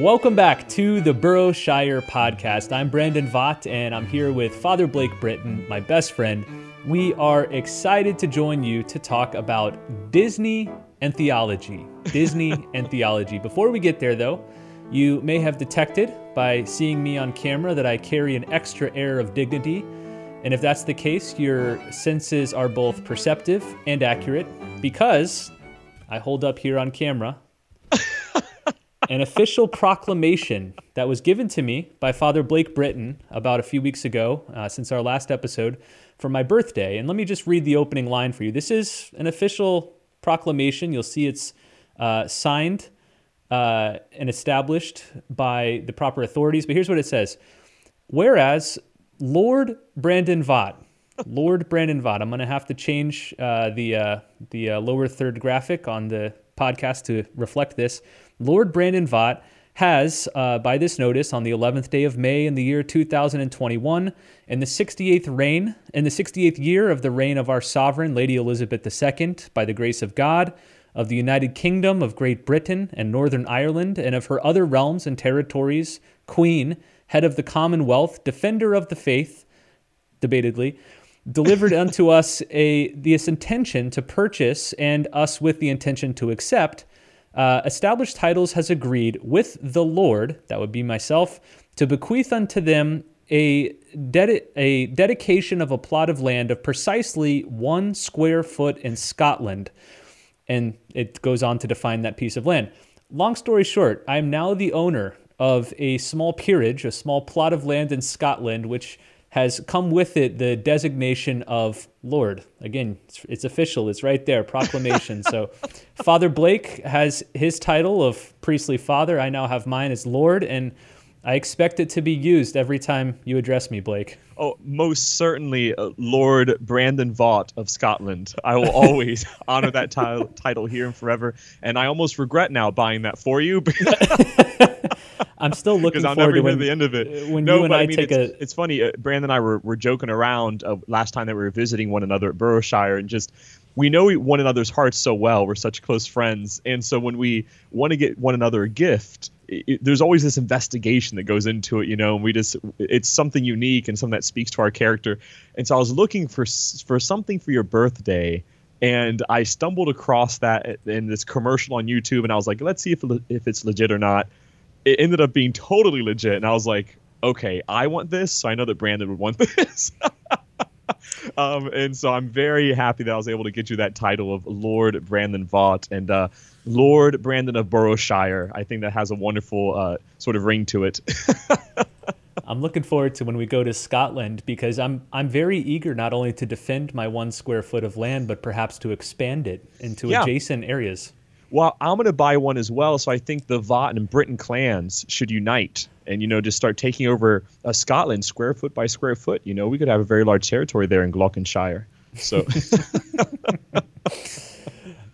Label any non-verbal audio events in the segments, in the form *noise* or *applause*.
Welcome back to the Burrowshire podcast. I'm Brandon Vogt, and I'm here with Father Blake Britton, my best friend. We are excited to join you to talk about Disney and theology. Disney *laughs* and theology. Before we get there, though, you may have detected by seeing me on camera that I carry an extra air of dignity. And if that's the case, your senses are both perceptive and accurate because I hold up here on camera an official proclamation that was given to me by Father Blake Britton about a few weeks ago, uh, since our last episode, for my birthday. And let me just read the opening line for you. This is an official proclamation. You'll see it's uh, signed uh, and established by the proper authorities. But here's what it says Whereas Lord Brandon Vogt, Lord Brandon Vogt, I'm going to have to change uh, the, uh, the uh, lower third graphic on the podcast to reflect this. Lord Brandon Vogt has, uh, by this notice, on the 11th day of May in the year 2021, in the 68th reign, in the 68th year of the reign of our sovereign, Lady Elizabeth II, by the grace of God, of the United Kingdom of Great Britain and Northern Ireland, and of her other realms and territories, Queen, head of the Commonwealth, defender of the faith, debatedly, delivered unto us a this intention to purchase and us with the intention to accept uh, established titles has agreed with the Lord, that would be myself, to bequeath unto them a, dedi- a dedication of a plot of land of precisely one square foot in Scotland. And it goes on to define that piece of land. Long story short, I am now the owner of a small peerage, a small plot of land in Scotland, which has come with it the designation of Lord. Again, it's, it's official, it's right there, proclamation. so, *laughs* Father Blake has his title of priestly father. I now have mine as Lord, and I expect it to be used every time you address me, Blake. Oh, most certainly, uh, Lord Brandon Vogt of Scotland. I will always *laughs* honor that t- title here and forever. And I almost regret now buying that for you. *laughs* I'm still *laughs* looking I'll forward never to when, the end of it. When no, you and I, I mean, take it's, a. It's funny. Uh, Brandon and I were, were joking around uh, last time that we were visiting one another at Burrowshire, and just we know one another's hearts so well. We're such close friends, and so when we want to get one another a gift, it, there's always this investigation that goes into it, you know. And we just it's something unique and something that speaks to our character. And so I was looking for for something for your birthday and I stumbled across that in this commercial on YouTube, and I was like, let's see if if it's legit or not it ended up being totally legit. And I was like, okay, I want this, so I know that Brandon would want *laughs* this. *laughs* um, and so I'm very happy that I was able to get you that title of Lord Brandon Vogt and uh, Lord Brandon of Burrowshire. I think that has a wonderful uh, sort of ring to it. *laughs* I'm looking forward to when we go to Scotland because I'm I'm very eager not only to defend my one square foot of land, but perhaps to expand it into yeah. adjacent areas well, I'm going to buy one as well. So I think the Vogt and Britton clans should unite and, you know, just start taking over uh, Scotland square foot by square foot. You know, we could have a very large territory there in Glockenshire. So.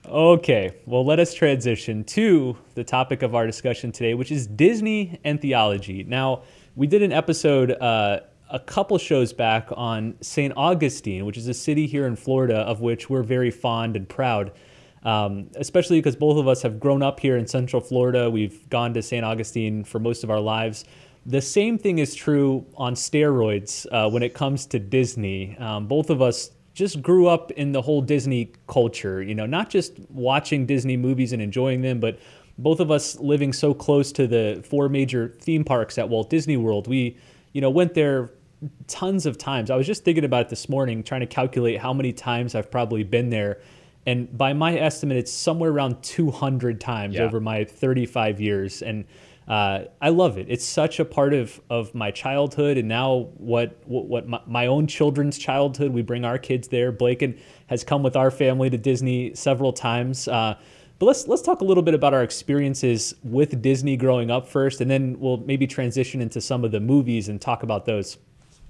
*laughs* okay. Well, let us transition to the topic of our discussion today, which is Disney and theology. Now, we did an episode uh, a couple shows back on St. Augustine, which is a city here in Florida of which we're very fond and proud um, especially because both of us have grown up here in Central Florida. We've gone to St. Augustine for most of our lives. The same thing is true on steroids uh, when it comes to Disney. Um, both of us just grew up in the whole Disney culture, you know, not just watching Disney movies and enjoying them, but both of us living so close to the four major theme parks at Walt Disney World. We, you know, went there tons of times. I was just thinking about it this morning, trying to calculate how many times I've probably been there and by my estimate, it's somewhere around 200 times yeah. over my 35 years. And uh, I love it. It's such a part of, of my childhood, and now what what, what my, my, own children's childhood. We bring our kids there. Blake has come with our family to Disney several times. Uh, but let's let's talk a little bit about our experiences with Disney growing up first, and then we'll maybe transition into some of the movies and talk about those.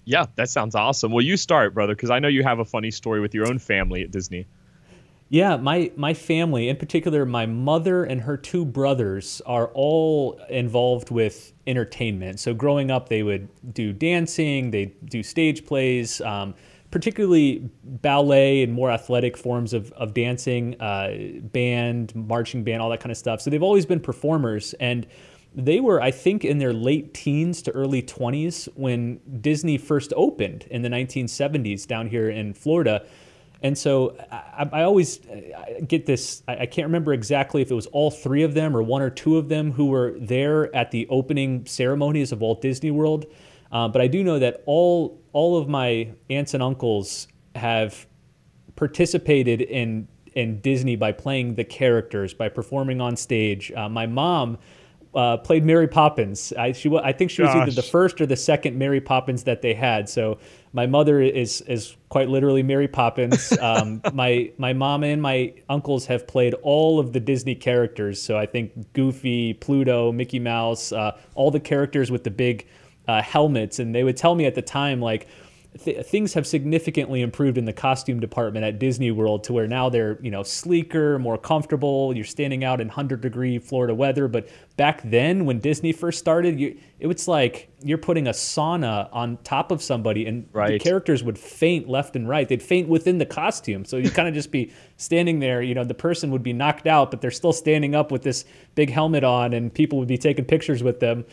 Yeah, that sounds awesome. Well, you start, brother, because I know you have a funny story with your own family at Disney. Yeah, my my family, in particular, my mother and her two brothers, are all involved with entertainment. So growing up, they would do dancing, they do stage plays, um, particularly ballet and more athletic forms of of dancing, uh, band, marching band, all that kind of stuff. So they've always been performers and they were, I think, in their late teens to early 20s when Disney first opened in the 1970s down here in Florida. And so I, I always get this, I can't remember exactly if it was all three of them or one or two of them who were there at the opening ceremonies of Walt Disney World. Uh, but I do know that all, all of my aunts and uncles have participated in, in Disney by playing the characters, by performing on stage. Uh, my mom uh, played Mary Poppins. I, she, I think she was Gosh. either the first or the second Mary Poppins that they had. So my mother is is quite literally Mary Poppins. *laughs* Um, my my mom and my uncles have played all of the Disney characters. So I think Goofy, Pluto, Mickey Mouse, uh, all the characters with the big uh, helmets. And they would tell me at the time like th- things have significantly improved in the costume department at Disney World to where now they're you know sleeker, more comfortable. You're standing out in hundred degree Florida weather, but back then when Disney first started, you, it was like you're putting a sauna on top of somebody, and right. the characters would faint left and right. They'd faint within the costume, so you'd kind of just be standing there. You know, the person would be knocked out, but they're still standing up with this big helmet on, and people would be taking pictures with them.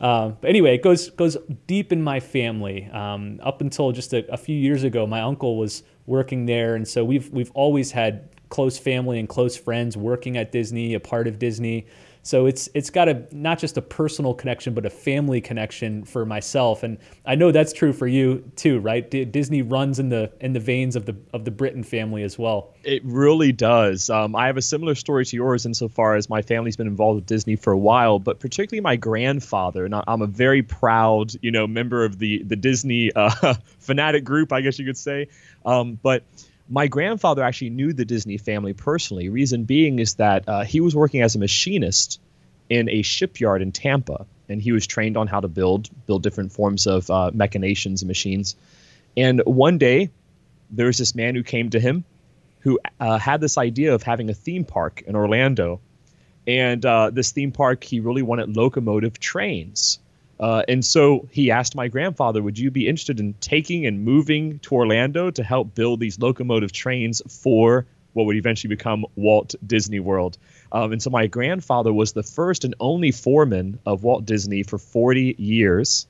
Uh, but anyway, it goes goes deep in my family. Um, up until just a, a, few years ago, my uncle was working there, and so we've we've always had close family and close friends working at Disney, a part of Disney. So it's it's got a not just a personal connection, but a family connection for myself, and I know that's true for you too, right? D- Disney runs in the in the veins of the of the Britton family as well. It really does. Um, I have a similar story to yours insofar as my family's been involved with Disney for a while, but particularly my grandfather, and I'm a very proud, you know, member of the the Disney uh, *laughs* fanatic group, I guess you could say. Um, but my grandfather actually knew the Disney family personally. Reason being is that uh, he was working as a machinist in a shipyard in Tampa, and he was trained on how to build build different forms of uh, machinations and machines. And one day, there was this man who came to him, who uh, had this idea of having a theme park in Orlando, and uh, this theme park he really wanted locomotive trains. Uh, and so he asked my grandfather, Would you be interested in taking and moving to Orlando to help build these locomotive trains for what would eventually become Walt Disney World? Um, and so my grandfather was the first and only foreman of Walt Disney for 40 years.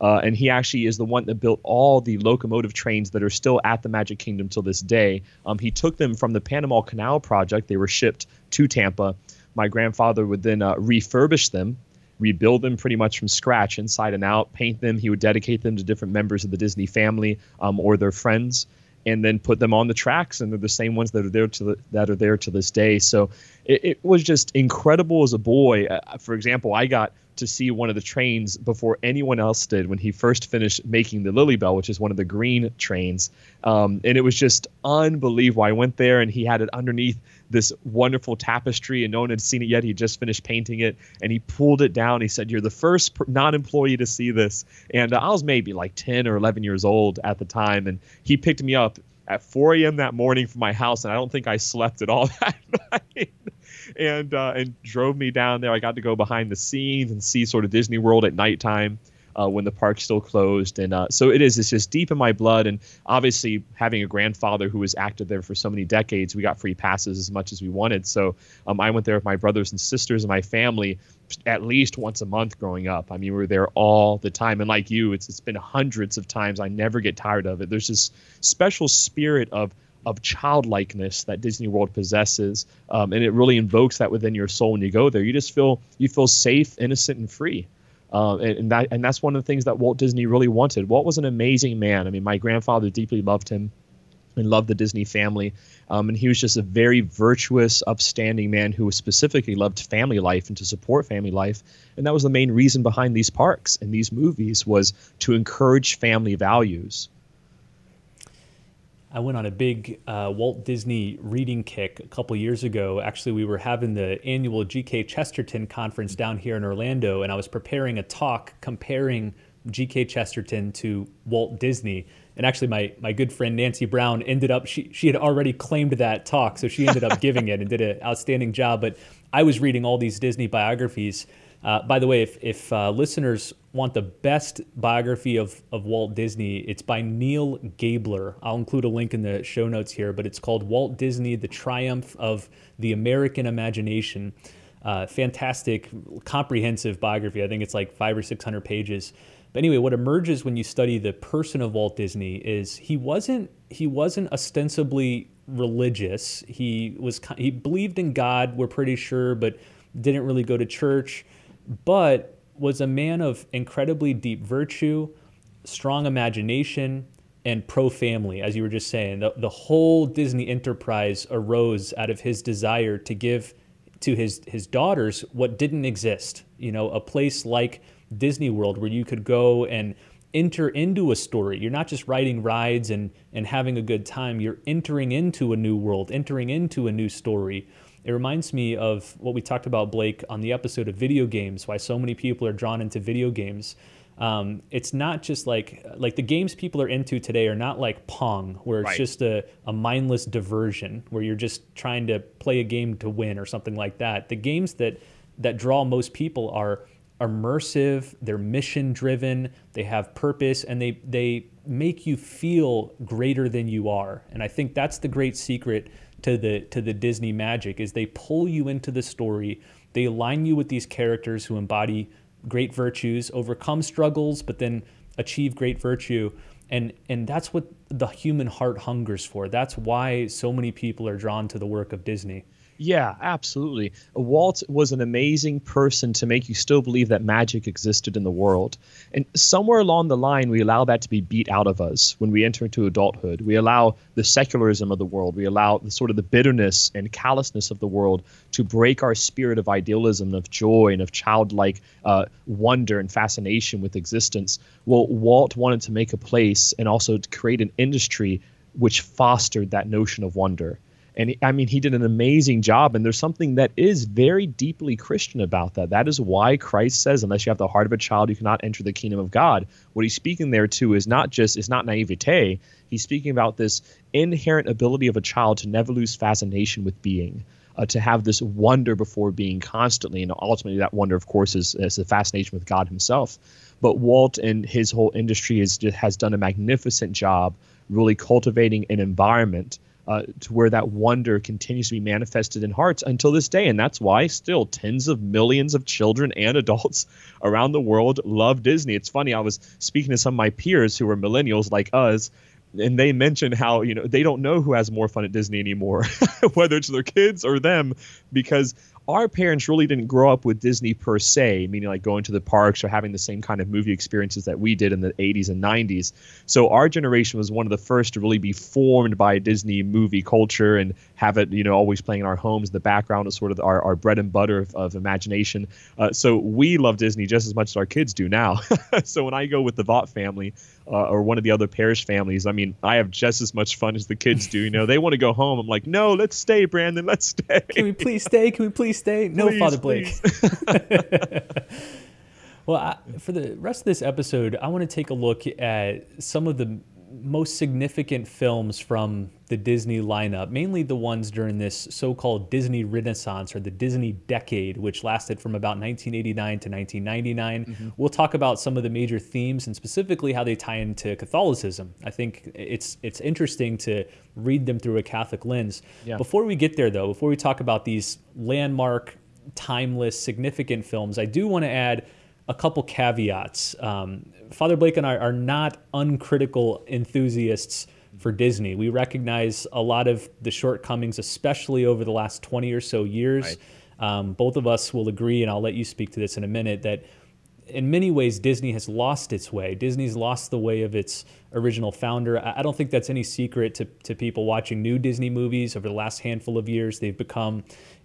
Uh, and he actually is the one that built all the locomotive trains that are still at the Magic Kingdom till this day. Um, he took them from the Panama Canal project, they were shipped to Tampa. My grandfather would then uh, refurbish them rebuild them pretty much from scratch, inside and out, paint them. He would dedicate them to different members of the Disney family um, or their friends, and then put them on the tracks. And they're the same ones that are there to the, that are there to this day. So it, it was just incredible as a boy. Uh, for example, I got to see one of the trains before anyone else did when he first finished making the Lilly Belle, which is one of the green trains. Um, and it was just unbelievable. I went there and he had it underneath this wonderful tapestry, and no one had seen it yet. He just finished painting it, and he pulled it down. He said, "You're the first non-employee to see this." And uh, I was maybe like 10 or 11 years old at the time, and he picked me up at 4 a.m. that morning from my house, and I don't think I slept at all *laughs* that night. and uh, and drove me down there. I got to go behind the scenes and see sort of Disney World at nighttime uh, when the park still closed. And uh, so it is. It's just deep in my blood. And obviously, having a grandfather who was active there for so many decades, we got free passes as much as we wanted. So um, I went there with my brothers and sisters and my family at least once a month growing up. I mean, we were there all the time. And like you, it's it's been hundreds of times. I never get tired of it. There's this special spirit of of childlikeness that Disney World possesses, um, and it really invokes that within your soul when you go there. You just feel you feel safe, innocent, and free. Uh, and, and, that and that's one of the things that Walt Disney really wanted. Walt was an amazing man. I mean, my grandfather deeply loved him and loved the Disney family. Um, and he was just a very virtuous, upstanding man who specifically loved family life and to support family life. And that was the main reason behind these parks and these movies was to encourage family values. I went on a big uh, Walt Disney reading kick a couple years ago. Actually, we were having the annual G.K. Chesterton conference down here in Orlando, and I was preparing a talk comparing G.K. Chesterton to Walt Disney. And actually, my, my good friend Nancy Brown ended up, she, she had already claimed that talk, so she ended up *laughs* giving it and did an outstanding job. But I was reading all these Disney biographies uh, by the way, if, if uh, listeners want the best biography of, of Walt Disney, it's by Neal Gabler. I'll include a link in the show notes here, but it's called Walt Disney The Triumph of the American Imagination. Uh, fantastic, comprehensive biography. I think it's like five or six hundred pages. But anyway, what emerges when you study the person of Walt Disney is he wasn't he wasn't ostensibly religious. He was he believed in God, we're pretty sure, but didn't really go to church. But was a man of incredibly deep virtue, strong imagination, and pro family, as you were just saying. The, the whole Disney enterprise arose out of his desire to give to his his daughters what didn't exist. You know, a place like Disney World where you could go and enter into a story. You're not just riding rides and and having a good time. You're entering into a new world, entering into a new story. It reminds me of what we talked about, Blake, on the episode of video games. Why so many people are drawn into video games. Um, it's not just like like the games people are into today are not like Pong, where it's Right. just a, a mindless diversion where you're just trying to play a game to win or something like that. The games that that draw most people are immersive, they're mission driven, they have purpose, and they they make you feel greater than you are. And I think that's the great secret to the to the Disney magic is they pull you into the story. They align you with these characters who embody great virtues, overcome struggles, but then achieve great virtue. And and that's what the human heart hungers for. That's why so many people are drawn to the work of Disney. Yeah, absolutely. Walt was an amazing person to make you still believe that magic existed in the world. And somewhere along the line, we allow that to be beat out of us when we enter into adulthood. We allow the secularism of the world, we allow the sort of the bitterness and callousness of the world to break our spirit of idealism, of joy, and of childlike uh, wonder and fascination with existence. Well, Walt wanted to make a place and also to create an industry which fostered that notion of wonder. And he, I mean, he did an amazing job. And there's something that is very deeply Christian about that. That is why Christ says, unless you have the heart of a child, you cannot enter the kingdom of God. What he's speaking there to is not just, it's not naivete. He's speaking about this inherent ability of a child to never lose fascination with being. Uh, to have this wonder before being constantly, and ultimately that wonder, of course, is, is the fascination with God Himself. But Walt and his whole industry is, has done a magnificent job, really cultivating an environment uh, to where that wonder continues to be manifested in hearts until this day. And that's why still tens of millions of children and adults *laughs* around the world love Disney. It's funny, I was speaking to some of my peers who are millennials like us. And they mentioned how you know they don't know who has more fun at Disney anymore, *laughs* whether it's their kids or them, because our parents really didn't grow up with Disney per se, meaning like going to the parks or having the same kind of movie experiences that we did in the 80s and 90s. So our generation was one of the first to really be formed by Disney movie culture and have it, you know, always playing in our homes. The background is sort of our, our bread and butter of, of imagination. Uh, so we love Disney just as much as our kids do now. *laughs* so when I go with the Vogt family uh, or one of the other parish families, I mean, I have just as much fun as the kids do. You know, they want to go home. I'm like, no, let's stay, Brandon. Let's stay. Can we please stay? Can we please stay? No, Please, Father Blake. *laughs* Well, I, for the rest of this episode, I want to take a look at some of the most significant films from the Disney lineup, mainly the ones during this so called Disney Renaissance or the Disney Decade, which lasted from about 1989 to 1999. Mm-hmm. We'll talk about some of the major themes and specifically how they tie into Catholicism. I think it's, it's interesting to read them through a Catholic lens. Yeah. Before we get there, though, before we talk about these landmark, timeless, significant films, I do want to add a couple caveats. Um, Father Blake and I are not uncritical enthusiasts for Disney. We recognize a lot of the shortcomings, especially over the last 20 or so years. Um, both of us will agree, and I'll let you speak to this in a minute, that in many ways, Disney has lost its way. Disney's lost the way of its original founder. I I don't think that's any secret to, to people watching new Disney movies over the last handful of years. They've become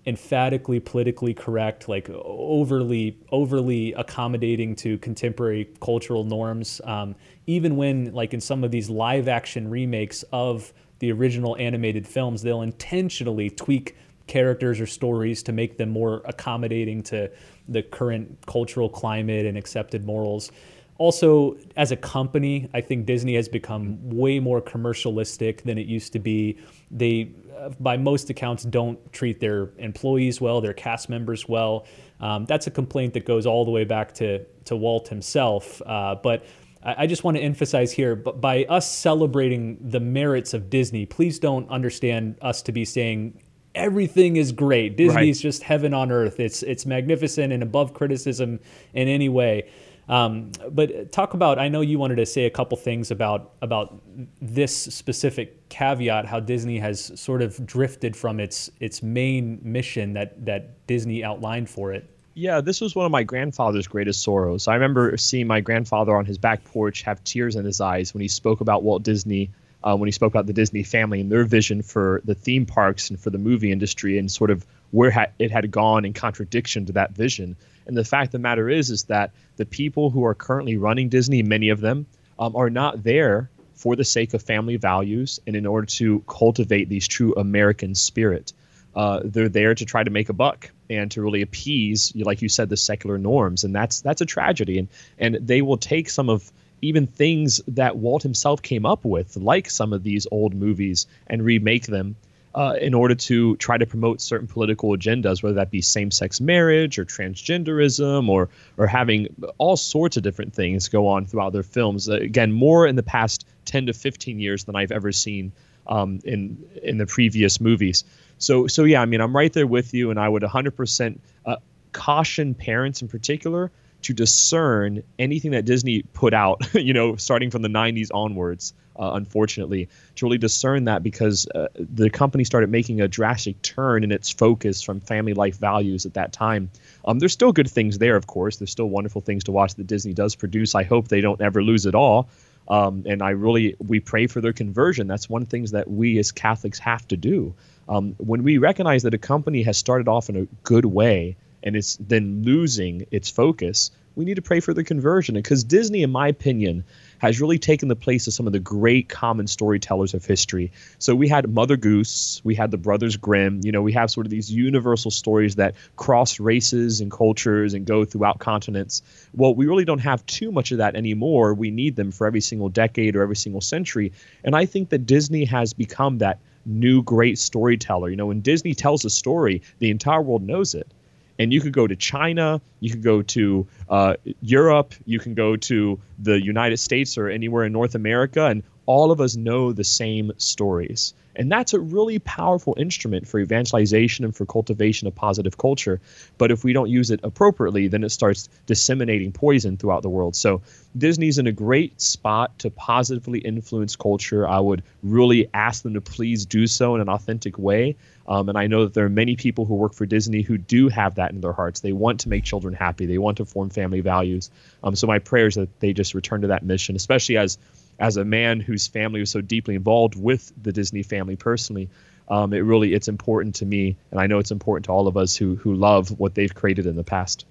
emphatically politically correct, like overly overly accommodating to contemporary cultural norms. Um, even when, like in some of these live action remakes of the original animated films, they'll intentionally tweak characters or stories to make them more accommodating to the current cultural climate and accepted morals. Also, as a company, I think Disney has become way more commercialistic than it used to be. They, by most accounts, don't treat their employees well, their cast members well. Um, that's a complaint that goes all the way back to, to Walt himself. Uh, but I I just want to emphasize here, but by us celebrating the merits of Disney, please don't understand us to be saying everything is great. Disney's right. just heaven on earth. It's it's magnificent and above criticism in any way. Um, but talk about. I know you wanted to say a couple things about about this specific caveat. How Disney has sort of drifted from its its main mission that that Disney outlined for it. Yeah, this was one of my grandfather's greatest sorrows. I remember seeing my grandfather on his back porch have tears in his eyes when he spoke about Walt Disney uh, when he spoke about the Disney family and their vision for the theme parks and for the movie industry and sort of where ha- it had gone in contradiction to that vision. And the fact of the matter is, is that the people who are currently running Disney, many of them, um, are not there for the sake of family values and in order to cultivate these true American spirit. Uh, they're there to try to make a buck and to really appease, like you said, the secular norms, and that's that's a tragedy. And and they will take some of even things that Walt himself came up with, like some of these old movies, and remake them uh, in order to try to promote certain political agendas, whether that be same-sex marriage or transgenderism or or having all sorts of different things go on throughout their films. Uh, again, more in the past 10 to 15 years than I've ever seen um, in in the previous movies. So so yeah, I mean, I'm right there with you, and I would 100% uh, caution parents in particular to discern anything that Disney put out, *laughs* you know, starting from the 90s onwards, uh, unfortunately, to really discern that because uh, the company started making a drastic turn in its focus from family life values at that time. Um, there's still good things there, of course. There's still wonderful things to watch that Disney does produce. I hope they don't ever lose it all. Um, and I really, we pray for their conversion. That's one of the things that we as Catholics have to do. Um, when we recognize that a company has started off in a good way, and it's then losing its focus, we need to pray for the conversion. Because Disney, in my opinion, has really taken the place of some of the great common storytellers of history. So we had Mother Goose, we had the Brothers Grimm, you know, we have sort of these universal stories that cross races and cultures and go throughout continents. Well, we really don't have too much of that anymore. We need them for every single decade or every single century. And I think that Disney has become that new great storyteller. You know, when Disney tells a story, the entire world knows it and you could go to China, you could go to uh, Europe, you can go to the United States or anywhere in North America, and all of us know the same stories. And that's a really powerful instrument for evangelization and for cultivation of positive culture. But if we don't use it appropriately, then it starts disseminating poison throughout the world. So Disney's in a great spot to positively influence culture. I would really ask them to please do so in an authentic way. Um, and I know that there are many people who work for Disney who do have that in their hearts. They want to make children happy. They want to form family values. Um, so my prayer is that they just return to that mission, especially as as a man whose family was so deeply involved with the Disney family personally, um, it really it's important to me, and I know it's important to all of us who who love what they've created in the past.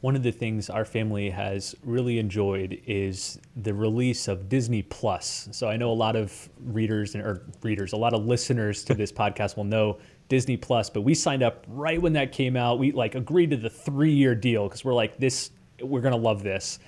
One of the things our family has really enjoyed is the release of Disney Plus. So I know a lot of readers and or readers, a lot of listeners to this *laughs* podcast will know Disney Plus, but we signed up right when that came out. We like agreed to the three year deal because we're like this, we're gonna love this,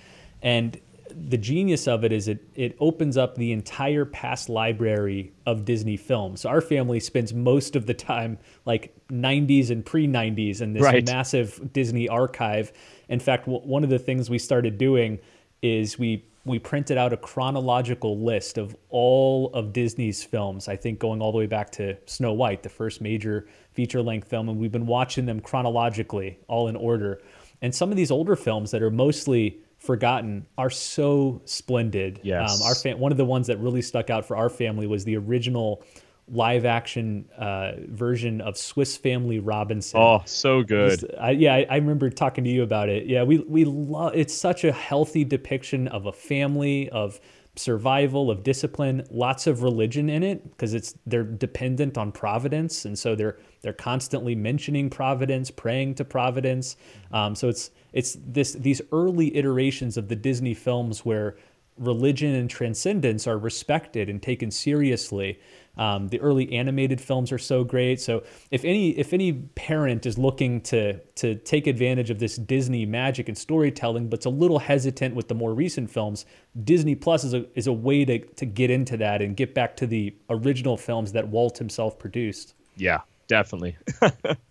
and the genius of it is it it opens up the entire past library of Disney films. So our family spends most of the time like 90s and pre 90s in this right. massive Disney archive. In fact, w- one of the things we started doing is we we printed out a chronological list of all of Disney's films. I think going all the way back to Snow White, the first major feature length film, and we've been watching them chronologically, all in order. And some of these older films that are mostly forgotten are so splendid. Yes. Um, our one of the ones that really stuck out for our family was the original live action uh, version of Swiss Family Robinson. Oh, so good. Just, I, yeah, I, I, remember talking to you about it. Yeah, we we love. It's such a healthy depiction of a family of survival of discipline lots of religion in it because it's they're dependent on providence and so they're they're constantly mentioning providence praying to providence um, so it's it's this these early iterations of the Disney films where religion and transcendence are respected and taken seriously. Um, the early animated films are so great. So if any if any parent is looking to to take advantage of this Disney magic and storytelling, but's a little hesitant with the more recent films, Disney Plus is a is a way to to get into that and get back to the original films that Walt himself produced. Yeah, definitely. *laughs*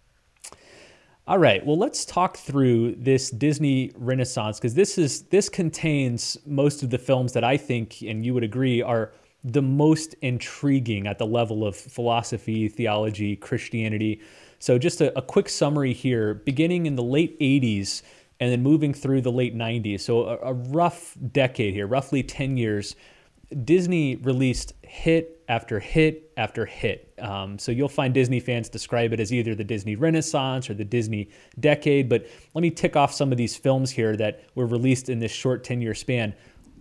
All right, well, let's talk through this Disney Renaissance because this is this contains most of the films that I think, and you would agree, are the most intriguing at the level of philosophy, theology, Christianity. So, just a, a, quick summary here beginning in the late 80s and then moving through the late 90s. So, a, a rough decade here, roughly 10 years. Disney released hit after hit after hit. Um, so you'll find Disney fans describe it as either the Disney Renaissance or the Disney decade. But let me tick off some of these films here that were released in this short 10 year span.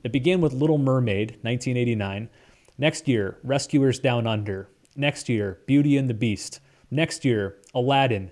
It began with Little Mermaid, 1989. Next year, Rescuers Down Under. Next year, Beauty and the Beast. Next year, Aladdin.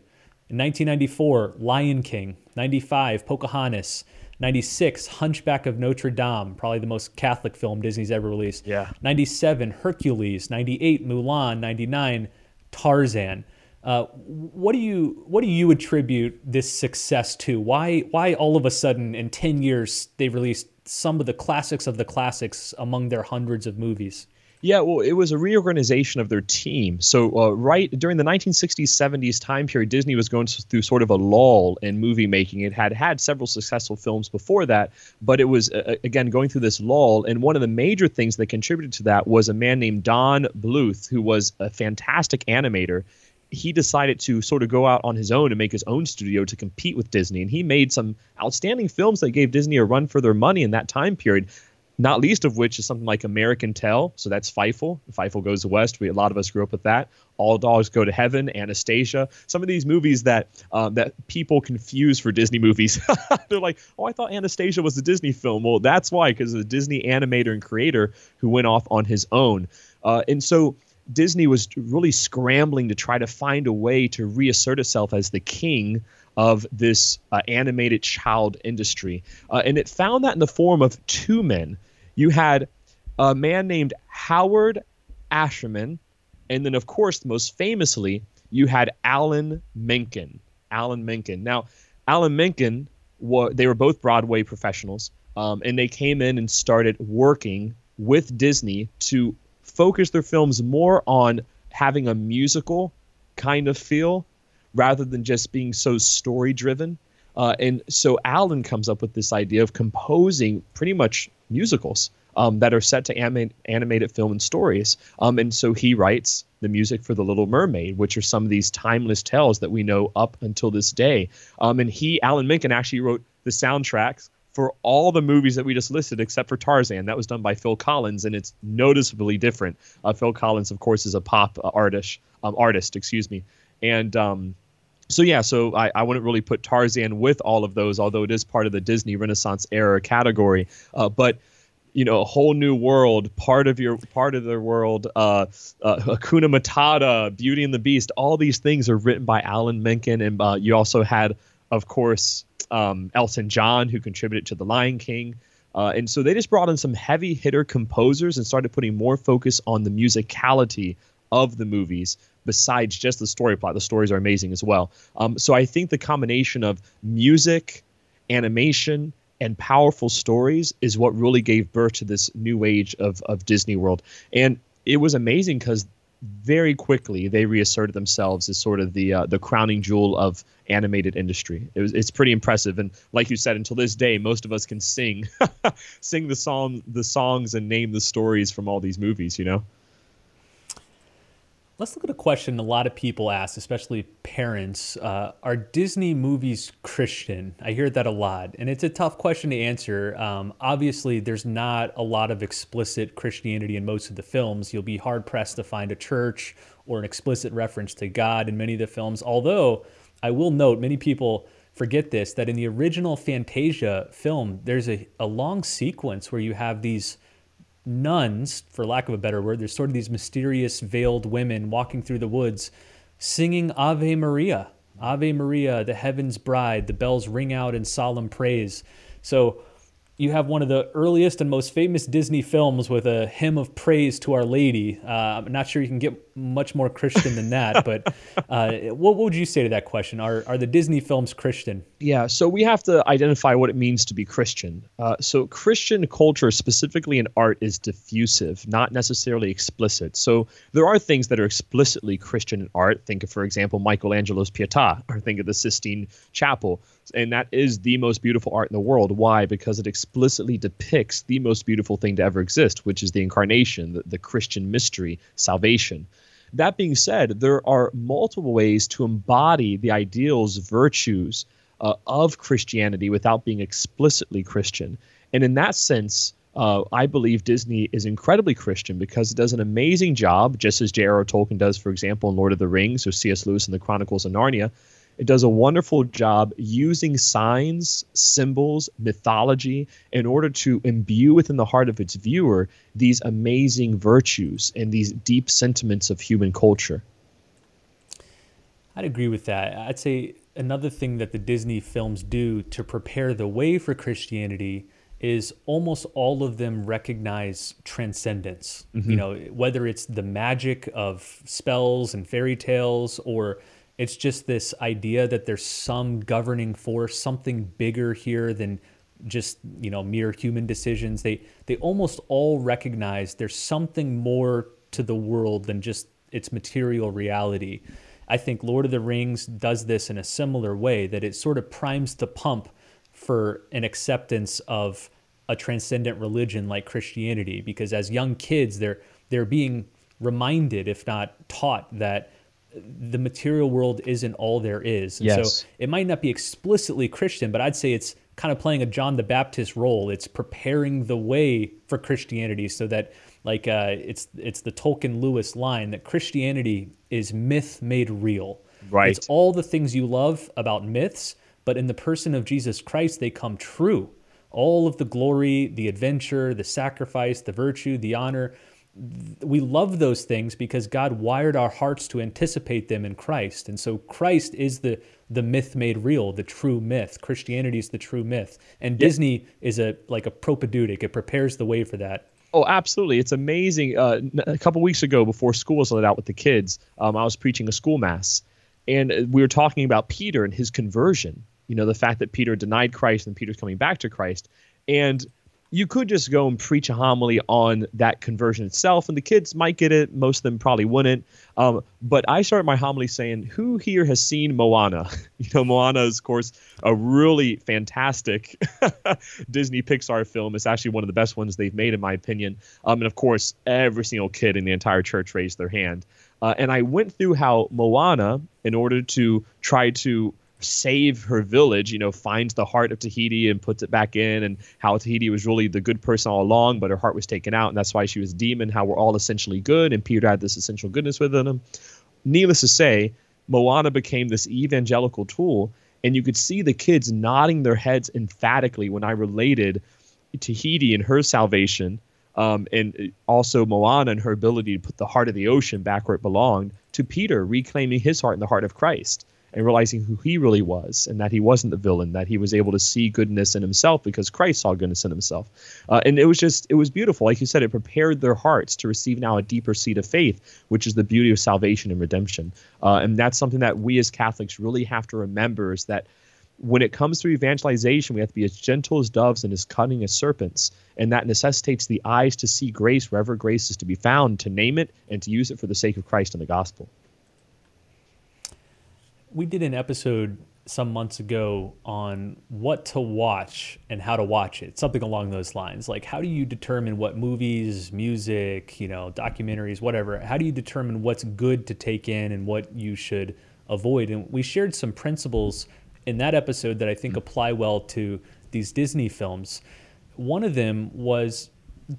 In 1994, Lion King. 95, Pocahontas. 96, Hunchback of Notre Dame, probably the most Catholic film Disney's ever released. Yeah. 97, Hercules. 98, Mulan. 99, Tarzan. Uh, what do you what do you attribute this success to? Why why all of a sudden in 10 years they released some of the classics of the classics among their hundreds of movies? Yeah, well, it was a reorganization of their team. So, uh, right during the 1960s, 70s time period, Disney was going through sort of a lull in movie making. It had had several successful films before that, but it was, uh, again, going through this lull. And one of the major things that contributed to that was a man named Don Bluth, who was a fantastic animator he decided to sort of go out on his own and make his own studio to compete with Disney. And he made some outstanding films that gave Disney a run for their money in that time period not least of which is something like American Tail. So that's Fievel. Fievel Goes West. We, a lot of us grew up with that. All Dogs Go to Heaven, Anastasia. Some of these movies that um, that people confuse for Disney movies. *laughs* They're like, oh, I thought Anastasia was a Disney film. Well, that's why, because the Disney animator and creator who went off on his own. Uh, and so Disney was really scrambling to try to find a way to reassert itself as the king of this uh, animated child industry. Uh, and it found that in the form of two men you had a man named Howard Ashman, and then, of course, most famously, you had Alan Menken. Alan Menken. Now, Alan Menken, wa- they were both Broadway professionals, um, and they came in and started working with Disney to focus their films more on having a musical kind of feel rather than just being so story driven. Uh, and so Alan comes up with this idea of composing pretty much musicals um, that are set to anim- animated film and stories. Um, and so he writes the music for The Little Mermaid, which are some of these timeless tales that we know up until this day. Um, and he, Alan Menken, actually wrote the soundtracks for all the movies that we just listed except for Tarzan. That was done by Phil Collins, and it's noticeably different. Uh, Phil Collins, of course, is a pop uh, artist, um, artist, excuse me, and um, so yeah, so I, I wouldn't really put Tarzan with all of those, although it is part of the Disney Renaissance era category. Uh, but you know, a whole new world, part of your part of their world, uh, uh, Hakuna Matata, Beauty and the Beast, all these things are written by Alan Menken, and uh, you also had, of course, um, Elton John, who contributed to The Lion King. Uh, and so they just brought in some heavy hitter composers and started putting more focus on the musicality of the movies besides just the story plot. The stories are amazing as well. Um, so I think the combination of music, animation, and powerful stories is what really gave birth to this new age of, of Disney World. And it was amazing because very quickly they reasserted themselves as sort of the uh, the crowning jewel of animated industry. It was, it's pretty impressive, and like you said, until this day, most of us can sing *laughs* sing the song the songs and name the stories from all these movies. You know. Let's look at a question a lot of people ask, especially parents. Uh, are Disney movies Christian? I hear that a lot, and it's a tough question to answer. Um, obviously, there's not a lot of explicit Christianity in most of the films. You'll be hard pressed to find a church or an explicit reference to God in many of the films. Although, I will note, many people forget this that in the original Fantasia film, there's a, a long sequence where you have these nuns, for lack of a better word, there's sort of these mysterious veiled women walking through the woods singing Ave Maria. Ave Maria, the heaven's bride. The bells ring out in solemn praise. So you have one of the earliest and most famous Disney films with a hymn of praise to Our Lady. Uh, I'm not sure you can get much more Christian than that. *laughs* but uh, what, what, would you say to that question? Are are the Disney films Christian? Yeah, so we have to identify what it means to be Christian. Uh, so Christian culture, specifically in art, is diffusive, not necessarily explicit. So there are things that are explicitly Christian in art. Think of, for example, Michelangelo's Pietà, or think of the Sistine Chapel and that is the most beautiful art in the world. Why? Because it explicitly depicts the most beautiful thing to ever exist, which is the incarnation, the, the Christian mystery, salvation. That being said, there are multiple ways to embody the ideals, virtues uh, of Christianity without being explicitly Christian. And in that sense, uh, I believe Disney is incredibly Christian because it does an amazing job, just as J.R.R. Tolkien does, for example, in Lord of the Rings or C.S. Lewis in the Chronicles of Narnia, it does a wonderful job using signs, symbols, mythology in order to imbue within the heart of its viewer these amazing virtues and these deep sentiments of human culture. I'd agree with that. I'd say another thing that the Disney films do to prepare the way for Christianity is almost all of them recognize transcendence. Mm-hmm. You know, whether it's the magic of spells and fairy tales or it's just this idea that there's some governing force, something bigger here than just you know mere human decisions. They they almost all recognize there's something more to the world than just its material reality. I think Lord of the Rings does this in a similar way that it sort of primes the pump for an acceptance of a transcendent religion like Christianity because as young kids they're they're being reminded if not taught that the material world isn't all there is. And yes. so it might not be explicitly Christian, but I'd say it's kind of playing a John the Baptist role. It's preparing the way for Christianity so that like uh, it's it's the Tolkien Lewis line that Christianity is myth made real. Right. It's all the things you love about myths, but in the person of Jesus Christ they come true. All of the glory, the adventure, the sacrifice, the virtue, the honor, we love those things because God wired our hearts to anticipate them in Christ. And so Christ is the the myth made real, the true myth. Christianity is the true myth. And. Disney is a like a propaedeutic. It prepares the way for that. Oh, absolutely! It's amazing. Uh, a couple weeks ago, before school was let out with the kids, um, I was preaching a school mass, and we were talking about Peter and his conversion. You know, the fact that Peter denied Christ and Peter's coming back to Christ, and you could just go and preach a homily on that conversion itself, and the kids might get it. Most of them probably wouldn't. Um, but I started my homily saying, "Who here has seen Moana?" *laughs* you know, Moana is, of course, a really fantastic *laughs* Disney Pixar film. It's actually one of the best ones they've made, in my opinion. Um, and of course, every single kid in the entire church raised their hand. Uh, and I went through how Moana, in order to try to save her village, you know, finds the heart of Te Fiti and puts it back in, and how Te Fiti was really the good person all along, but her heart was taken out, and that's why she was demon, how we're all essentially good, and Peter had this essential goodness within him. Needless to say, Moana became this evangelical tool, and you could see the kids nodding their heads emphatically when I related Te Fiti and her salvation. Um, and also Moana and her ability to put the heart of the ocean back where it belonged to Peter, reclaiming his heart in the heart of Christ and realizing who he really was and that he wasn't the villain, that he was able to see goodness in himself because Christ saw goodness in himself. Uh, and it was just, it was beautiful. Like you said, it prepared their hearts to receive now a deeper seed of faith, which is the beauty of salvation and redemption. Uh, and that's something that we as Catholics really have to remember is that when it comes to evangelization, we have to be as gentle as doves and as cunning as serpents. And that necessitates the eyes to see grace wherever grace is to be found, to name it, and to use it for the sake of Christ and the gospel we did an episode some months ago on what to watch and how to watch it something along those lines. Like how do you determine what movies music you know documentaries whatever how do you determine what's good to take in and what you should avoid? And we shared some principles in that episode that i think apply well to these disney films. One of them was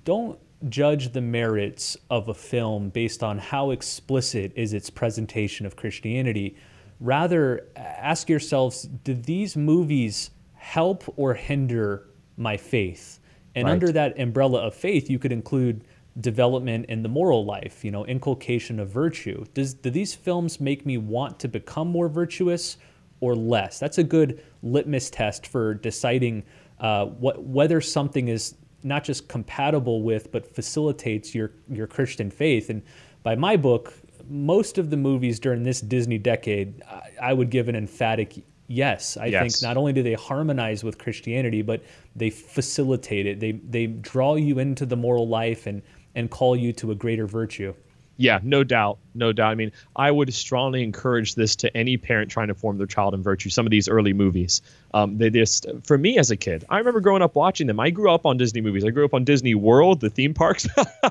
don't judge the merits of a film based on how explicit is its presentation of christianity Rather, ask yourselves do these movies help or hinder my faith? And right. under that umbrella of faith, you could include development in the moral life, you know, inculcation of virtue. Does do these films make me want to become more virtuous or less? That's a good litmus test for deciding uh, what whether something is not just compatible with but facilitates your your Christian faith. And by my book, most of the movies during this Disney decade, I, I would give an emphatic yes. I Yes. think not only do they harmonize with Christianity, but they facilitate it. They they draw you into the moral life and and call you to a greater virtue. Yeah, no doubt, no doubt. I mean, I would strongly encourage this to any parent trying to form their child in virtue. Some of these early movies, um, they just for me as a kid, I remember growing up watching them. I grew up on Disney movies. I grew up on Disney World, the theme parks,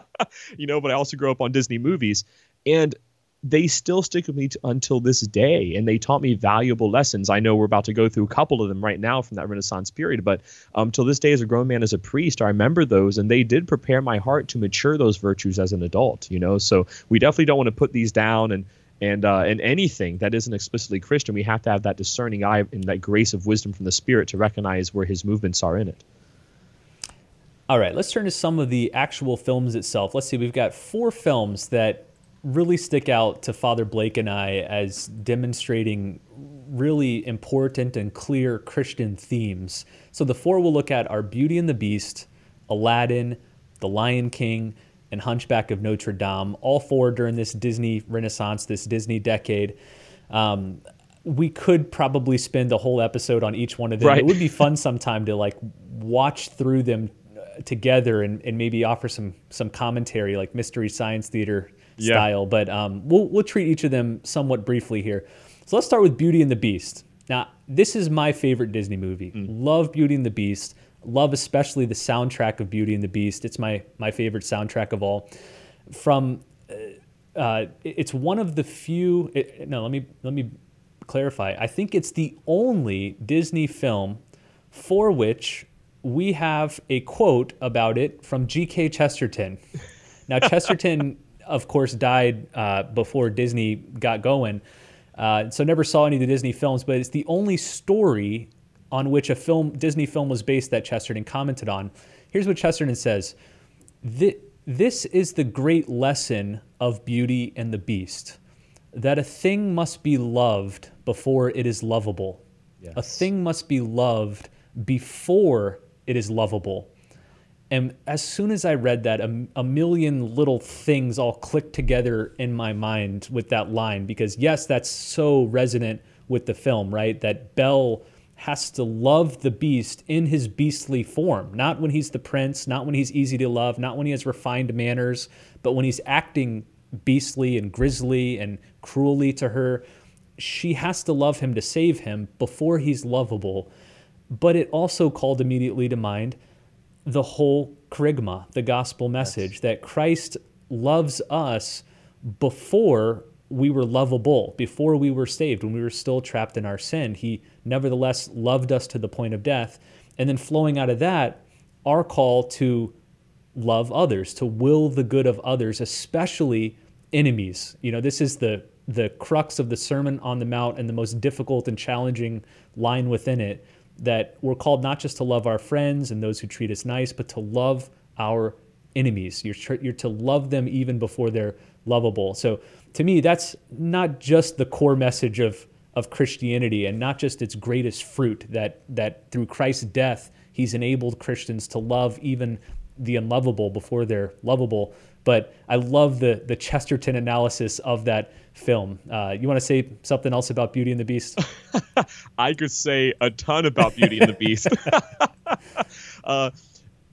*laughs* you know, but I also grew up on Disney movies, and they still stick with me t- until this day and they taught me valuable lessons. I know we're about to go through a couple of them right now from that renaissance period but um, till this day as a grown man as a priest i remember those and they did prepare my heart to mature those virtues as an adult you know? So we definitely don't want to put these down and and uh, and anything that isn't explicitly christian. We have to have that discerning eye and that grace of wisdom from the spirit to recognize where his movements are in it. All right, let's turn to some of the actual films itself. Let's see, we've got four films that really stick out to Father Blake and I as demonstrating really important and clear Christian themes. So the four we'll look at are Beauty and the Beast, Aladdin, The Lion King, and Hunchback of Notre Dame, all four during this Disney Renaissance, this Disney decade. Um, we could probably spend a whole episode on each one of them. Right. It would be fun sometime to like watch through them uh, together and, and maybe offer some some commentary like mystery science theater Yeah. style. But um, we'll we'll treat each of them somewhat briefly here. So let's start with Beauty and the Beast. Now this is my favorite Disney movie. Love Beauty and the Beast. Love especially the soundtrack of Beauty and the Beast. It's my my favorite soundtrack of all. From uh, it's one of the few. It, no, let me let me clarify. I think it's the only Disney film for which we have a quote about it from G.K. Chesterton. Now, *laughs* Chesterton, of course, died uh, before Disney got going, uh, so never saw any of the Disney films. But it's the only story on which a film Disney film was based that Chesterton commented on. Here's what Chesterton says. Thi- This is the great lesson of Beauty and the Beast that a thing must be loved before it is lovable. A thing must be loved before it is lovable. And as soon as I read that, a, a million little things all clicked together in my mind with that line. Because, yes, that's so resonant with the film, right? That Belle has to love the beast in his beastly form, not when he's the prince, not when he's easy to love, not when he has refined manners, but when he's acting beastly and grisly and cruelly to her. She has to love him to save him before he's lovable. But it also called immediately to mind the whole kerygma, the gospel message that Christ loves us before we were lovable, before we were saved, when we were still trapped in our sin. He nevertheless loved us to the point of death. And then flowing out of that, our call to love others, to will the good of others, especially enemies. You know, this is the the crux of the Sermon on the Mount and the most difficult and challenging line within it that we're called not just to love our friends and those who treat us nice, but to love our enemies. You're you're to love them even before they're lovable. So to me, that's not just the core message of of Christianity and not just its greatest fruit that that through Christ's death he's enabled Christians to love even the unlovable before they're lovable. But I love the the Chesterton analysis of that film. Uh, you want to say something else about Beauty and the Beast? *laughs* I could say a ton about Beauty and the Beast. *laughs* *laughs* uh,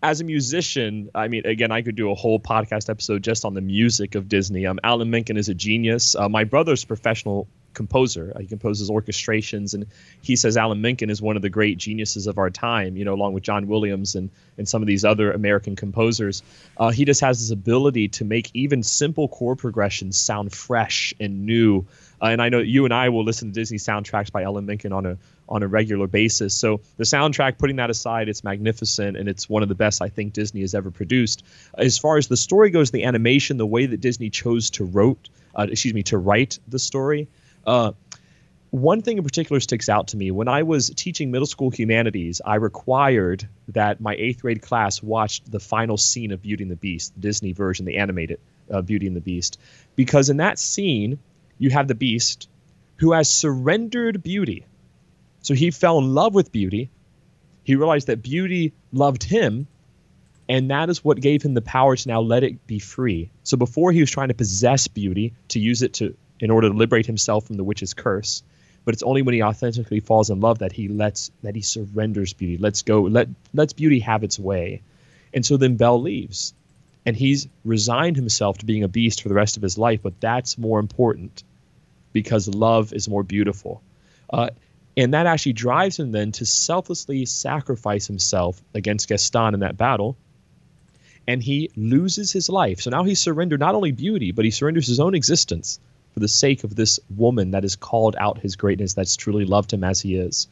as a musician, I mean, again, I could do a whole podcast episode just on the music of Disney. Um, Alan Menken is a genius. Uh, my brother's professional composer. He composes orchestrations, and he says Alan Menken is one of the great geniuses of our time. You know, along with John Williams and and some of these other American composers. Uh, he just has this ability to make even simple chord progressions sound fresh and new. Uh, and I know you and I will listen to Disney soundtracks by Alan Menken on a on a regular basis. So the soundtrack, putting that aside, it's magnificent and it's one of the best I think Disney has ever produced. As far as the story goes, the animation, the way that Disney chose to wrote, uh, excuse me, to write the story. Uh, one thing in particular sticks out to me. When I was teaching middle school humanities, I required that my eighth grade class watched the final scene of Beauty and the Beast, the Disney version, the animated uh, Beauty and the Beast, because in that scene, you have the Beast who has surrendered beauty. So he fell in love with beauty. He realized that beauty loved him, And that is what gave him the power to now let it be free. So before he was trying to possess beauty to use it to in order to liberate himself from the witch's curse. But it's only when he authentically falls in love that he lets that he surrenders beauty. Let's go let lets beauty have its way. And so then Belle leaves. And he's resigned himself to being a beast for the rest of his life, but that's more important because love is more beautiful. Uh, and that actually drives him then to selflessly sacrifice himself against Gaston in that battle. And he loses his life. So now he surrendered not only beauty, but he surrenders his own existence for the sake of this woman that has called out his greatness, that's truly loved him as he is.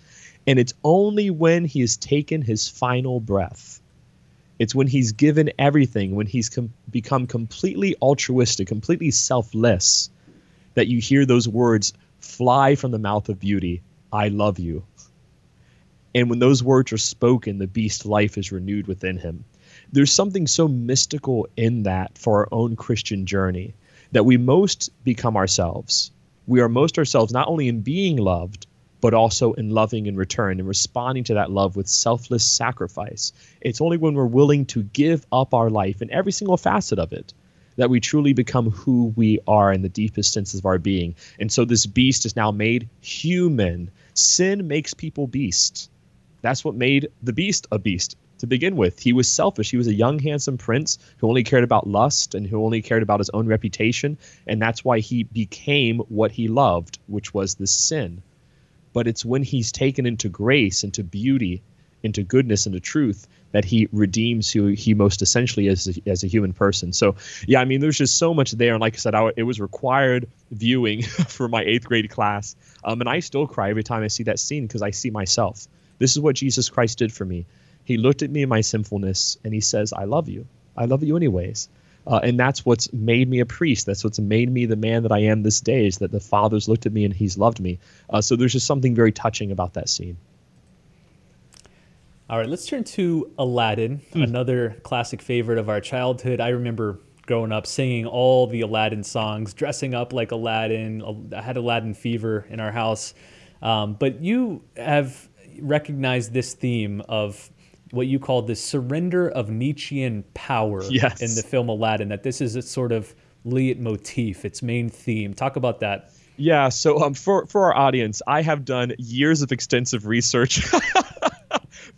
And it's only when he has taken his final breath, it's when he's given everything, when he's com- become completely altruistic, completely selfless, that you hear those words fly from the mouth of beauty I love you. And when those words are spoken, the beast life is renewed within him. There's something so mystical in that for our own Christian journey that we most become ourselves. We are most ourselves not only in being loved, but also in loving in return and responding to that love with selfless sacrifice. It's only when we're willing to give up our life in every single facet of it that we truly become who we are in the deepest senses of our being. And so this beast is now made human. Sin makes people beasts. That's what made the beast a beast to begin with. He was selfish. He was a young, handsome prince who only cared about lust and who only cared about his own reputation. And that's why he became what he loved, which was the sin. But it's when he's taken into grace, into beauty, into goodness, into truth, that he redeems who he most essentially is as a, as a human person. So, yeah, I mean, there's just so much there. And like I said, I, it was required viewing *laughs* for my eighth grade class. Um, and I still cry every time I see that scene because I see myself. This is what Jesus Christ did for me. He looked at me in my sinfulness and he says, I love you. I love you anyways. Uh, and that's what's made me a priest. That's what's made me the man that I am this day. Is that the Father's looked at me and He's loved me. Uh, so there's just something very touching about that scene. All right, let's turn to Aladdin, mm. another classic favorite of our childhood. I remember growing up singing all the Aladdin songs, dressing up like Aladdin. I had Aladdin fever in our house. Um, but you have recognized this theme of what you call the surrender of Nietzschean power yes. in the film Aladdin, that this is a sort of leitmotif, its main theme. Talk about that. Yeah, so um, for, for our audience, I have done years of extensive research. *laughs*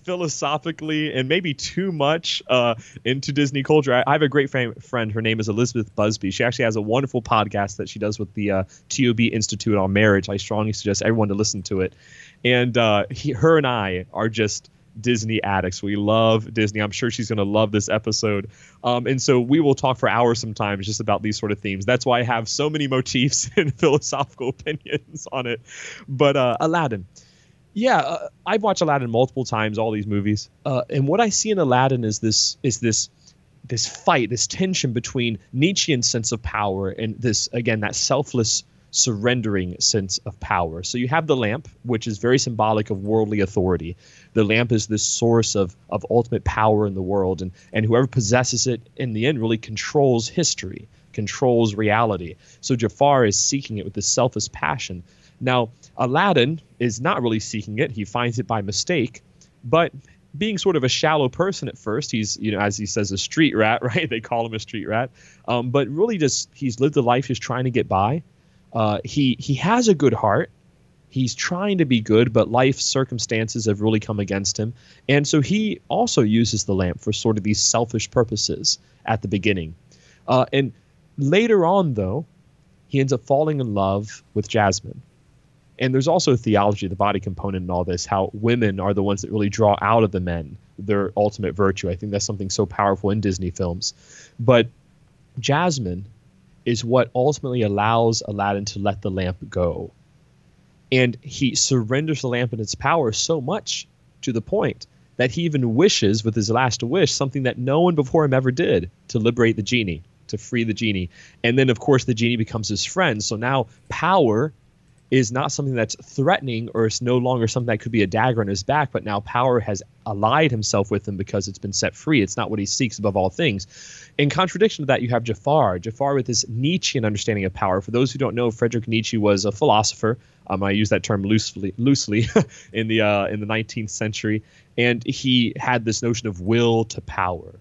philosophically and maybe too much uh, into Disney culture. I, I have a great fam- friend. Her name is Elizabeth Busby. She actually has a wonderful podcast that she does with the uh, TOB Institute on Marriage. I strongly suggest everyone to listen to it. And uh, he, her and I are just Disney addicts. We love Disney. I'm sure she's going to love this episode. Um, and so we will talk for hours sometimes just about these sort of themes. That's why I have so many motifs *laughs* and philosophical opinions on it. But uh, Aladdin. Yeah, uh, I've watched Aladdin multiple times, all these movies. Uh, and what I see in Aladdin is this is this this fight, this tension between Nietzschean sense of power and this again that selfless surrendering sense of power. So you have the lamp, which is very symbolic of worldly authority. The lamp is this source of, of ultimate power in the world, and, and whoever possesses it in the end really controls history, controls reality. So Jafar is seeking it with this selfish passion. Now, Aladdin is not really seeking it, he finds it by mistake, but being sort of a shallow person at first. He's, you know, as he says, a street rat, *laughs* right? They call him a street rat. Um, but really, just he's lived a life just trying to get by. Uh, he he has a good heart. He's trying to be good, but life circumstances have really come against him, and so he also uses the lamp for sort of these selfish purposes at the beginning. Uh, and later on, though, he ends up falling in love with Jasmine. And there's also theology, the body component in all this, how women are the ones that really draw out of the men their ultimate virtue. I think that's something so powerful in Disney films. But Jasmine is what ultimately allows Aladdin to let the lamp go. And he surrenders the lamp and its power so much to the point that he even wishes, with his last wish, something that no one before him ever did to liberate the genie, to free the genie. And then, of course, the genie becomes his friend. So now power is not something that's threatening or it's no longer something that could be a dagger in his back, but now power has allied himself with him because it's been set free. It's not what he seeks above all things. In contradiction to that, you have Jafar. Jafar with this Nietzschean understanding of power. For those who don't know, Friedrich Nietzsche was a philosopher. Um, I use that term loosely, loosely *laughs* in the uh, in the 19th century, and he had this notion of will to power.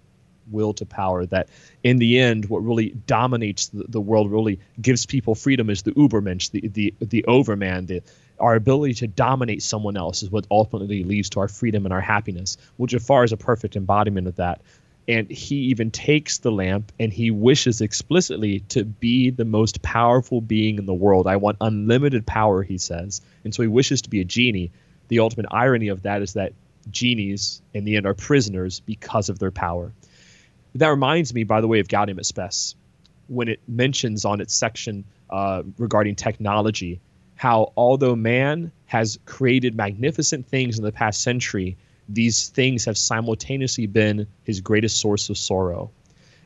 Will to power. That in the end, what really dominates the, the world, really gives people freedom, is the Ubermensch, the the the Overman, the our ability to dominate someone else is what ultimately leads to our freedom and our happiness. Well, Jafar is a perfect embodiment of that. And he even takes the lamp and he wishes explicitly to be the most powerful being in the world. I want unlimited power, he says. And so he wishes to be a genie. The ultimate irony of that is that genies, in the end, are prisoners because of their power. That reminds me, by the way, of Gaudium et Spes, when it mentions on its section uh, regarding technology how although man has created magnificent things in the past century, these things have simultaneously been his greatest source of sorrow.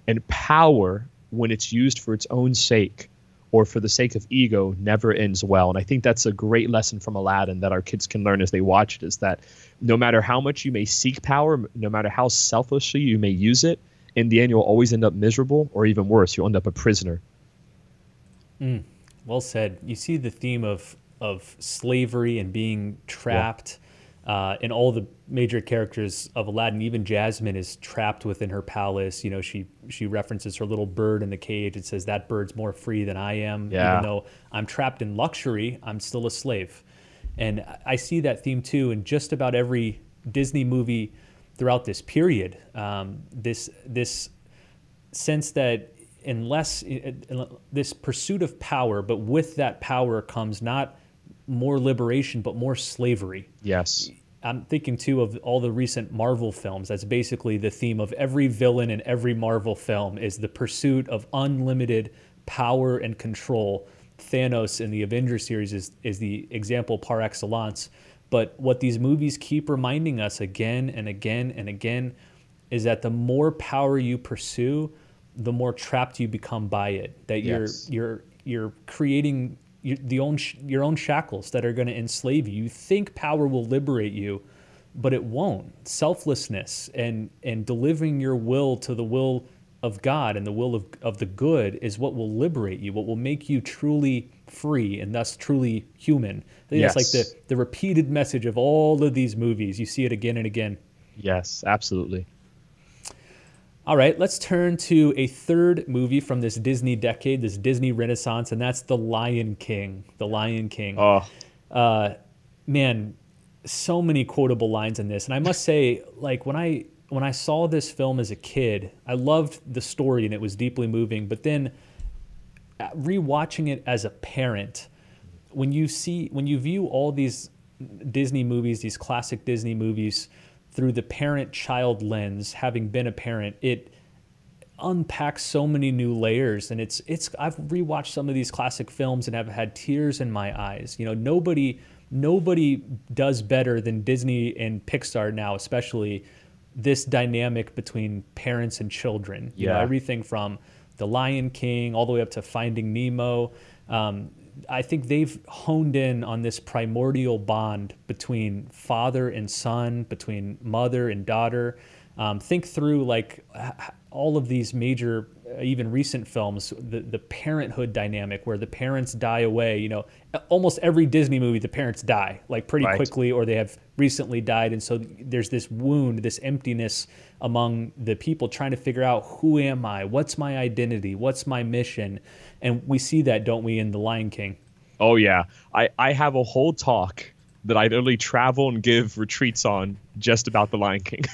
And power, when it's used for its own sake or for the sake of ego, never ends well. And I think that's a great lesson from Aladdin that our kids can learn as they watch it is that no matter how much you may seek power, no matter how selfishly you may use it, in the end, you'll always end up miserable, or even worse, you'll end up a prisoner. Mm, well said. You see the theme of of slavery and being trapped. Yeah uh, and all the major characters of Aladdin, even Jasmine is trapped within her palace. You know, she she references her little bird in the cage. It says that bird's more free than I am. Yeah. Even though I'm trapped in luxury, I'm still a slave. And I see that theme too in just about every Disney movie throughout this period. Um, this this sense that unless this pursuit of power, but with that power comes not more liberation, but more slavery. Yes. I'm thinking too of all the recent Marvel films. That's basically the theme of every villain in every Marvel film is the pursuit of unlimited power and control. Thanos in the Avengers series is, is the example par excellence. But what these movies keep reminding us again and again and again is that the more power you pursue, the more trapped you become by it. That yes. you're you're you're creating your, the own your own shackles that are going to enslave you. You think power will liberate you, but it won't. Selflessness and and delivering your will to the will of God and the will of, of the good is what will liberate you, what will make you truly free and thus truly human. Yes. that's like the, the repeated message of all of these movies. You see it again and again. Yes, absolutely. All right, let's turn to a third movie from this Disney decade, this Disney Renaissance, and that's The Lion King. The Lion King. Oh. Uh, man, so many quotable lines in this. And I must say, like when I when I saw this film as a kid, I loved the story and it was deeply moving. But then uh, rewatching it as a parent, when you see when you view all these Disney movies, these classic Disney movies, through the parent child lens, having been a parent, it unpacks so many new layers and it's it's I've rewatched some of these classic films and have had tears in my eyes. You know, nobody nobody does better than Disney and Pixar now, especially this dynamic between parents and children. You yeah. know, everything from The Lion King all the way up to Finding Nemo. Um, I think they've honed in on this primordial bond between father and son, between mother and daughter. Um, think through like all of these major, Uh, even recent films, the, the parenthood dynamic where the parents die away. You know, almost every Disney movie, the parents die like pretty right. quickly, or they have recently died, and so there's this wound, this emptiness among the people trying to figure out who am I, what's my identity, what's my mission, and we see that, don't we, in The Lion King? Oh yeah, I I have a whole talk that I literally travel and give retreats on just about the Lion King.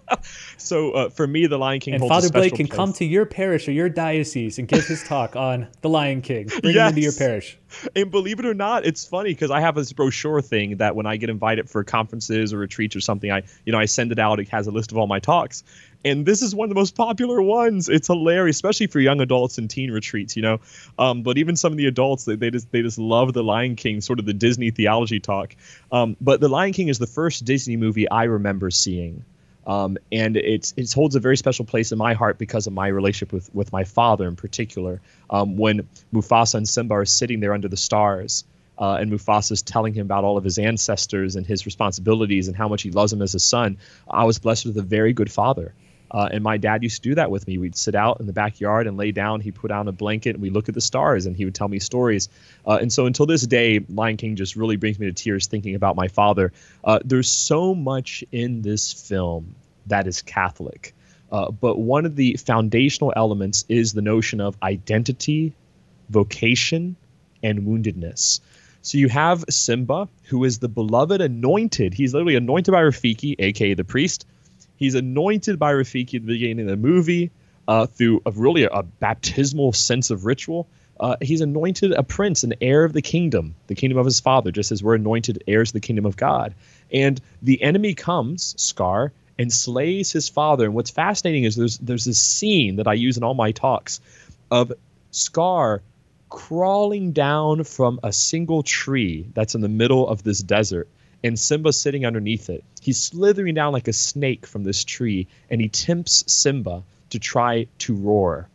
*laughs* so uh, for me, the Lion King and Father Blake can place. come to your parish or your diocese and give his *laughs* talk on the Lion King. Bring yes. him into your parish. And believe it or not, it's funny because I have this brochure thing that when I get invited for conferences or retreats or something, I you know I send it out. It has a list of all my talks, and this is one of the most popular ones. It's hilarious, especially for young adults and teen retreats, you know. Um, but even some of the adults, they, they just they just love the Lion King, sort of the Disney theology talk. Um, but the Lion King is the first Disney movie I remember seeing. Um, and it's it holds a very special place in my heart because of my relationship with with my father in particular. Um, when Mufasa and Simba are sitting there under the stars, uh, and Mufasa's telling him about all of his ancestors and his responsibilities and how much he loves him as a son, I was blessed with a very good father. Uh, and my dad used to do that with me. We'd sit out in the backyard and lay down. He'd put down a blanket and we'd look at the stars and he would tell me stories. Uh, and so until this day, Lion King just really brings me to tears thinking about my father. Uh, there's so much in this film that is Catholic. Uh, but one of the foundational elements is the notion of identity, vocation, and woundedness. So you have Simba, who is the beloved anointed. He's literally anointed by Rafiki, aka the priest. He's anointed by Rafiki at the beginning of the movie uh, through a really a, baptismal sense of ritual. Uh, he's anointed a prince, an heir of the kingdom, the kingdom of his father, just as we're anointed heirs of the kingdom of God. And the enemy comes, Scar, and slays his father. And what's fascinating is there's there's this scene that I use in all my talks of Scar crawling down from a single tree that's in the middle of this desert and Simba sitting underneath it. He's slithering down like a snake from this tree and he tempts Simba to try to roar.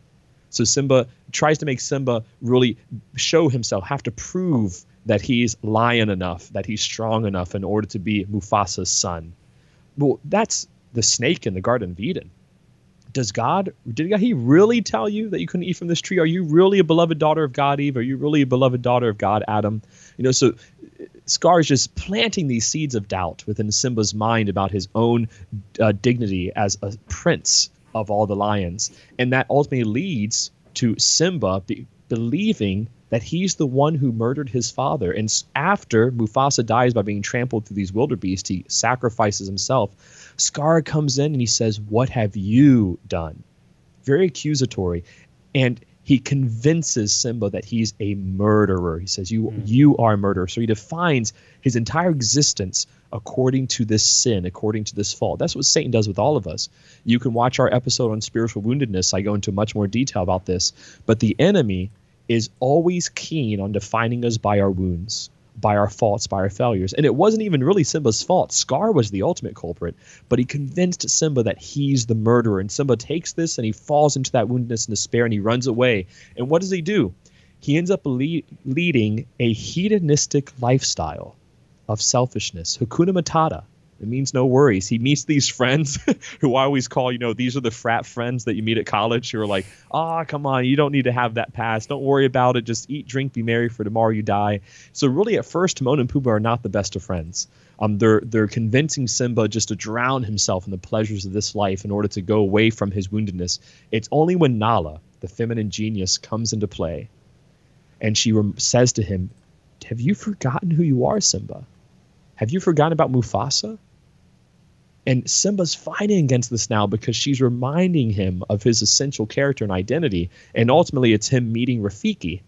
So Simba tries to make Simba really show himself, have to prove that he's lion enough, that he's strong enough in order to be Mufasa's son. Well, that's the snake in the Garden of Eden. Does God, did he really tell you that you couldn't eat from this tree? Are you really a beloved daughter of God, Eve? Are you really a beloved daughter of God, Adam? You know, so Scar is just planting these seeds of doubt within Simba's mind about his own uh, dignity as a prince of all the lions. And that ultimately leads to Simba be- believing that he's the one who murdered his father. And after Mufasa dies by being trampled through these wildebeest, he sacrifices himself. Scar comes in and he says, What have you done? Very accusatory. And he convinces Simba that he's a murderer. He says, "You, mm. you are a murderer." So he defines his entire existence according to this sin, according to this fault. That's what Satan does with all of us. You can watch our episode on spiritual woundedness. I go into much more detail about this. But the enemy is always keen on defining us by our wounds by our faults, by our failures. And it wasn't even really Simba's fault. Scar was the ultimate culprit, but he convinced Simba that he's the murderer. And Simba takes this and he falls into that woundedness and despair and he runs away. And what does he do? He ends up le- leading a hedonistic lifestyle of selfishness, Hakuna Matata. It means no worries. He meets these friends *laughs* who I always call, you know, these are the frat friends that you meet at college who are like, ah, oh, come on, you don't need to have that past. Don't worry about it. Just eat, drink, be merry, for tomorrow you die. So really, at first, Timon and Pumbaa are not the best of friends. Um, they're they're convincing Simba just to drown himself in the pleasures of this life in order to go away from his woundedness. It's only when Nala, the feminine genius, comes into play, and she rem- says to him, "Have you forgotten who you are, Simba? Have you forgotten about Mufasa?" And Simba's fighting against this now because she's reminding him of his essential character and identity. And ultimately, it's him meeting Rafiki,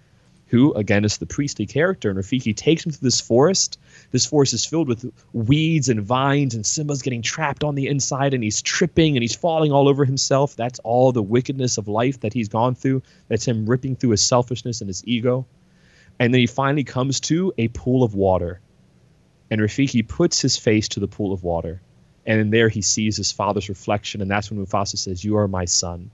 who, again, is the priestly character. And Rafiki takes him to this forest. This forest is filled with weeds and vines, and Simba's getting trapped on the inside, and he's tripping and he's falling all over himself. That's all the wickedness of life that he's gone through. That's him ripping through his selfishness and his ego. And then he finally comes to a pool of water. And Rafiki puts his face to the pool of water and in there, he sees his father's reflection, and that's when Mufasa says, "You are my son."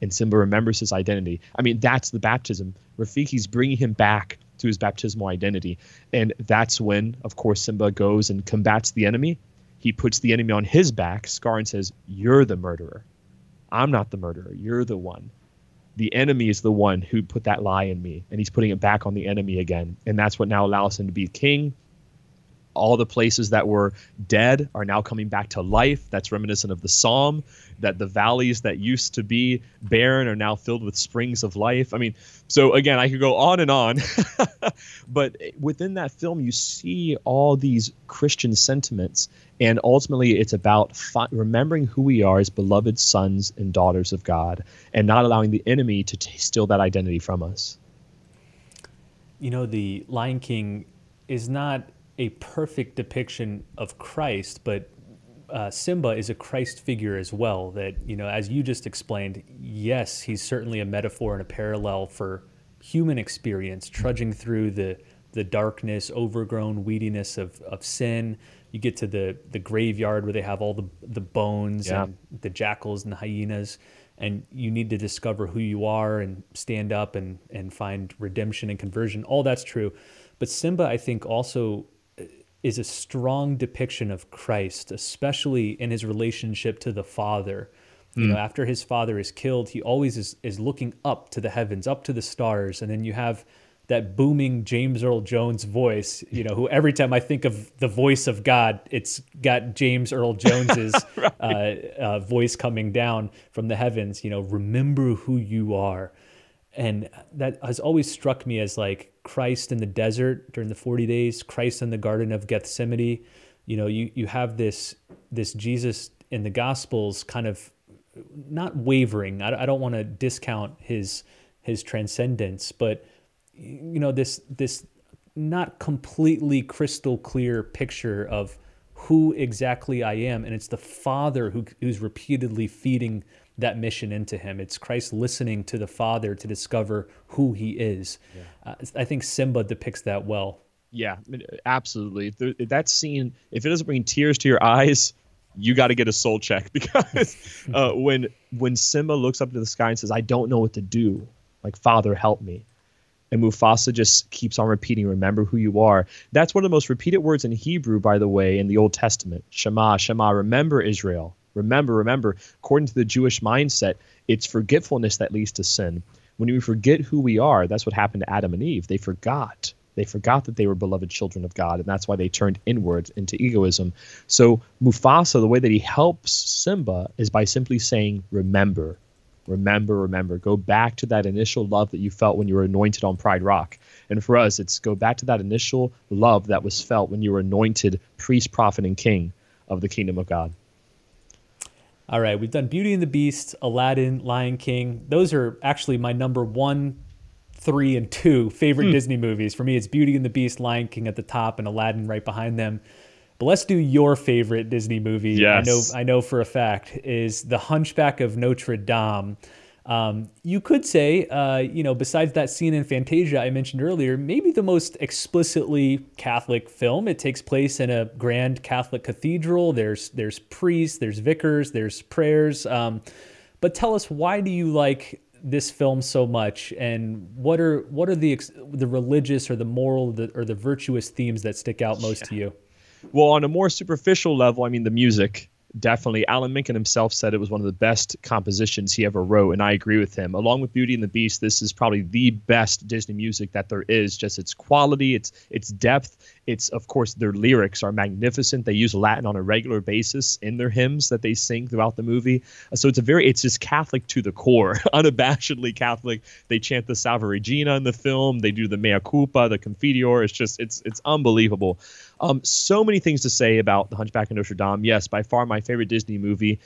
And Simba remembers his identity. I mean, that's the baptism. Rafiki's bringing him back to his baptismal identity, and that's when, of course, Simba goes and combats the enemy. He puts the enemy on his back, Scar, and says, "You're the murderer. I'm not the murderer. You're the one." the enemy is the one who put that lie in me and he's putting it back on the enemy again and that's what now allows him to be king all the places that were dead are now coming back to life. That's reminiscent of the psalm that the valleys that used to be barren are now filled with springs of life. I mean, so again, I could go on and on, *laughs* but within that film, you see all these Christian sentiments, and ultimately, it's about fi- remembering who we are as beloved sons and daughters of God, and not allowing the enemy to t- steal that identity from us. You know, the Lion King is not a perfect depiction of Christ, but uh, Simba is a Christ figure as well. That, you know, as you just explained, yes, he's certainly a metaphor and a parallel for human experience, trudging through the, the darkness, overgrown weediness of, of sin. You get to the, the graveyard where they have all the, the bones yeah. and the jackals and the hyenas, and you need to discover who you are and stand up and, and find redemption and conversion. All that's true. But Simba, I think, also is a strong depiction of Christ, especially in his relationship to the Father. Mm. You know, hmm. after his father is killed, he always is, is looking up to the heavens, up to the stars. And then you have that booming James Earl Jones voice, you know, who every time I think of the voice of God, it's got James Earl *laughs* Jones's right. uh, uh, voice coming down from the heavens, you know, remember who you are. And that has always struck me as like Christ in the desert during the 40 days, Christ in the Garden of Gethsemane. You know, you, you have this, this Jesus in the Gospels kind of not wavering. I, I don't want to discount his, his transcendence, but you know this this not completely crystal clear picture of who exactly I am, and it's the Father who, who's repeatedly feeding that mission into him. It's Christ listening to the Father to discover who he is. Yeah. Uh, I think Simba depicts that well. Yeah, absolutely. That scene, if it doesn't bring tears to your eyes, you got to get a soul check *laughs* because uh, when when Simba looks up to the sky and says, "I don't know what to do," like Father, help me and Mufasa just keeps on repeating, remember who you are. That's one of the most repeated words in Hebrew, by the way, in the Old Testament. Shema, Shema, remember Israel. Remember, remember. According to the Jewish mindset, it's forgetfulness that leads to sin. When we forget who we are, that's what happened to Adam and Eve. They forgot. They forgot that they were beloved children of God, and that's why they turned inward into egoism. So, Mufasa, the way that he helps Simba is by simply saying, Remember, remember, remember. Go back to that initial love that you felt when you were anointed on Pride Rock. And for us, it's go back to that initial love that was felt when you were anointed priest, prophet, and king of the kingdom of God. All right, we've done Beauty and the Beast, Aladdin, Lion King. Those are actually my number one, three, and two favorite hmm. Disney movies. For me, it's Beauty and the Beast, Lion King at the top, and Aladdin right behind them. But let's do your favorite Disney movie. Yes. I know I know for a fact is The Hunchback of Notre Dame. Um, you could say, uh, you know, besides that scene in Fantasia I mentioned earlier, maybe the most explicitly Catholic film. It takes place in a grand Catholic cathedral. There's there's priests, there's vicars, there's prayers. Um, but tell us, why do you like this film so much, and what are what are the the religious or the moral or the virtuous themes that stick out most yeah. to you? Well, on a more superficial level, I mean, the music definitely. Alan Menken himself said it was one of the best compositions he ever wrote, and I agree with him. Along with Beauty and the Beast, this is probably the best Disney music that there is. Just its quality, its its depth, it's of course their lyrics are magnificent. They use Latin on a regular basis in their hymns that they sing throughout the movie. So it's a very it's just Catholic to the core, *laughs* unabashedly Catholic. They chant the Salve Regina in the film. They do the Mea Culpa, the Confiteor. It's just it's it's unbelievable. Um, so many things to say about The Hunchback of Notre Dame. Yes, by far my favorite Disney movie.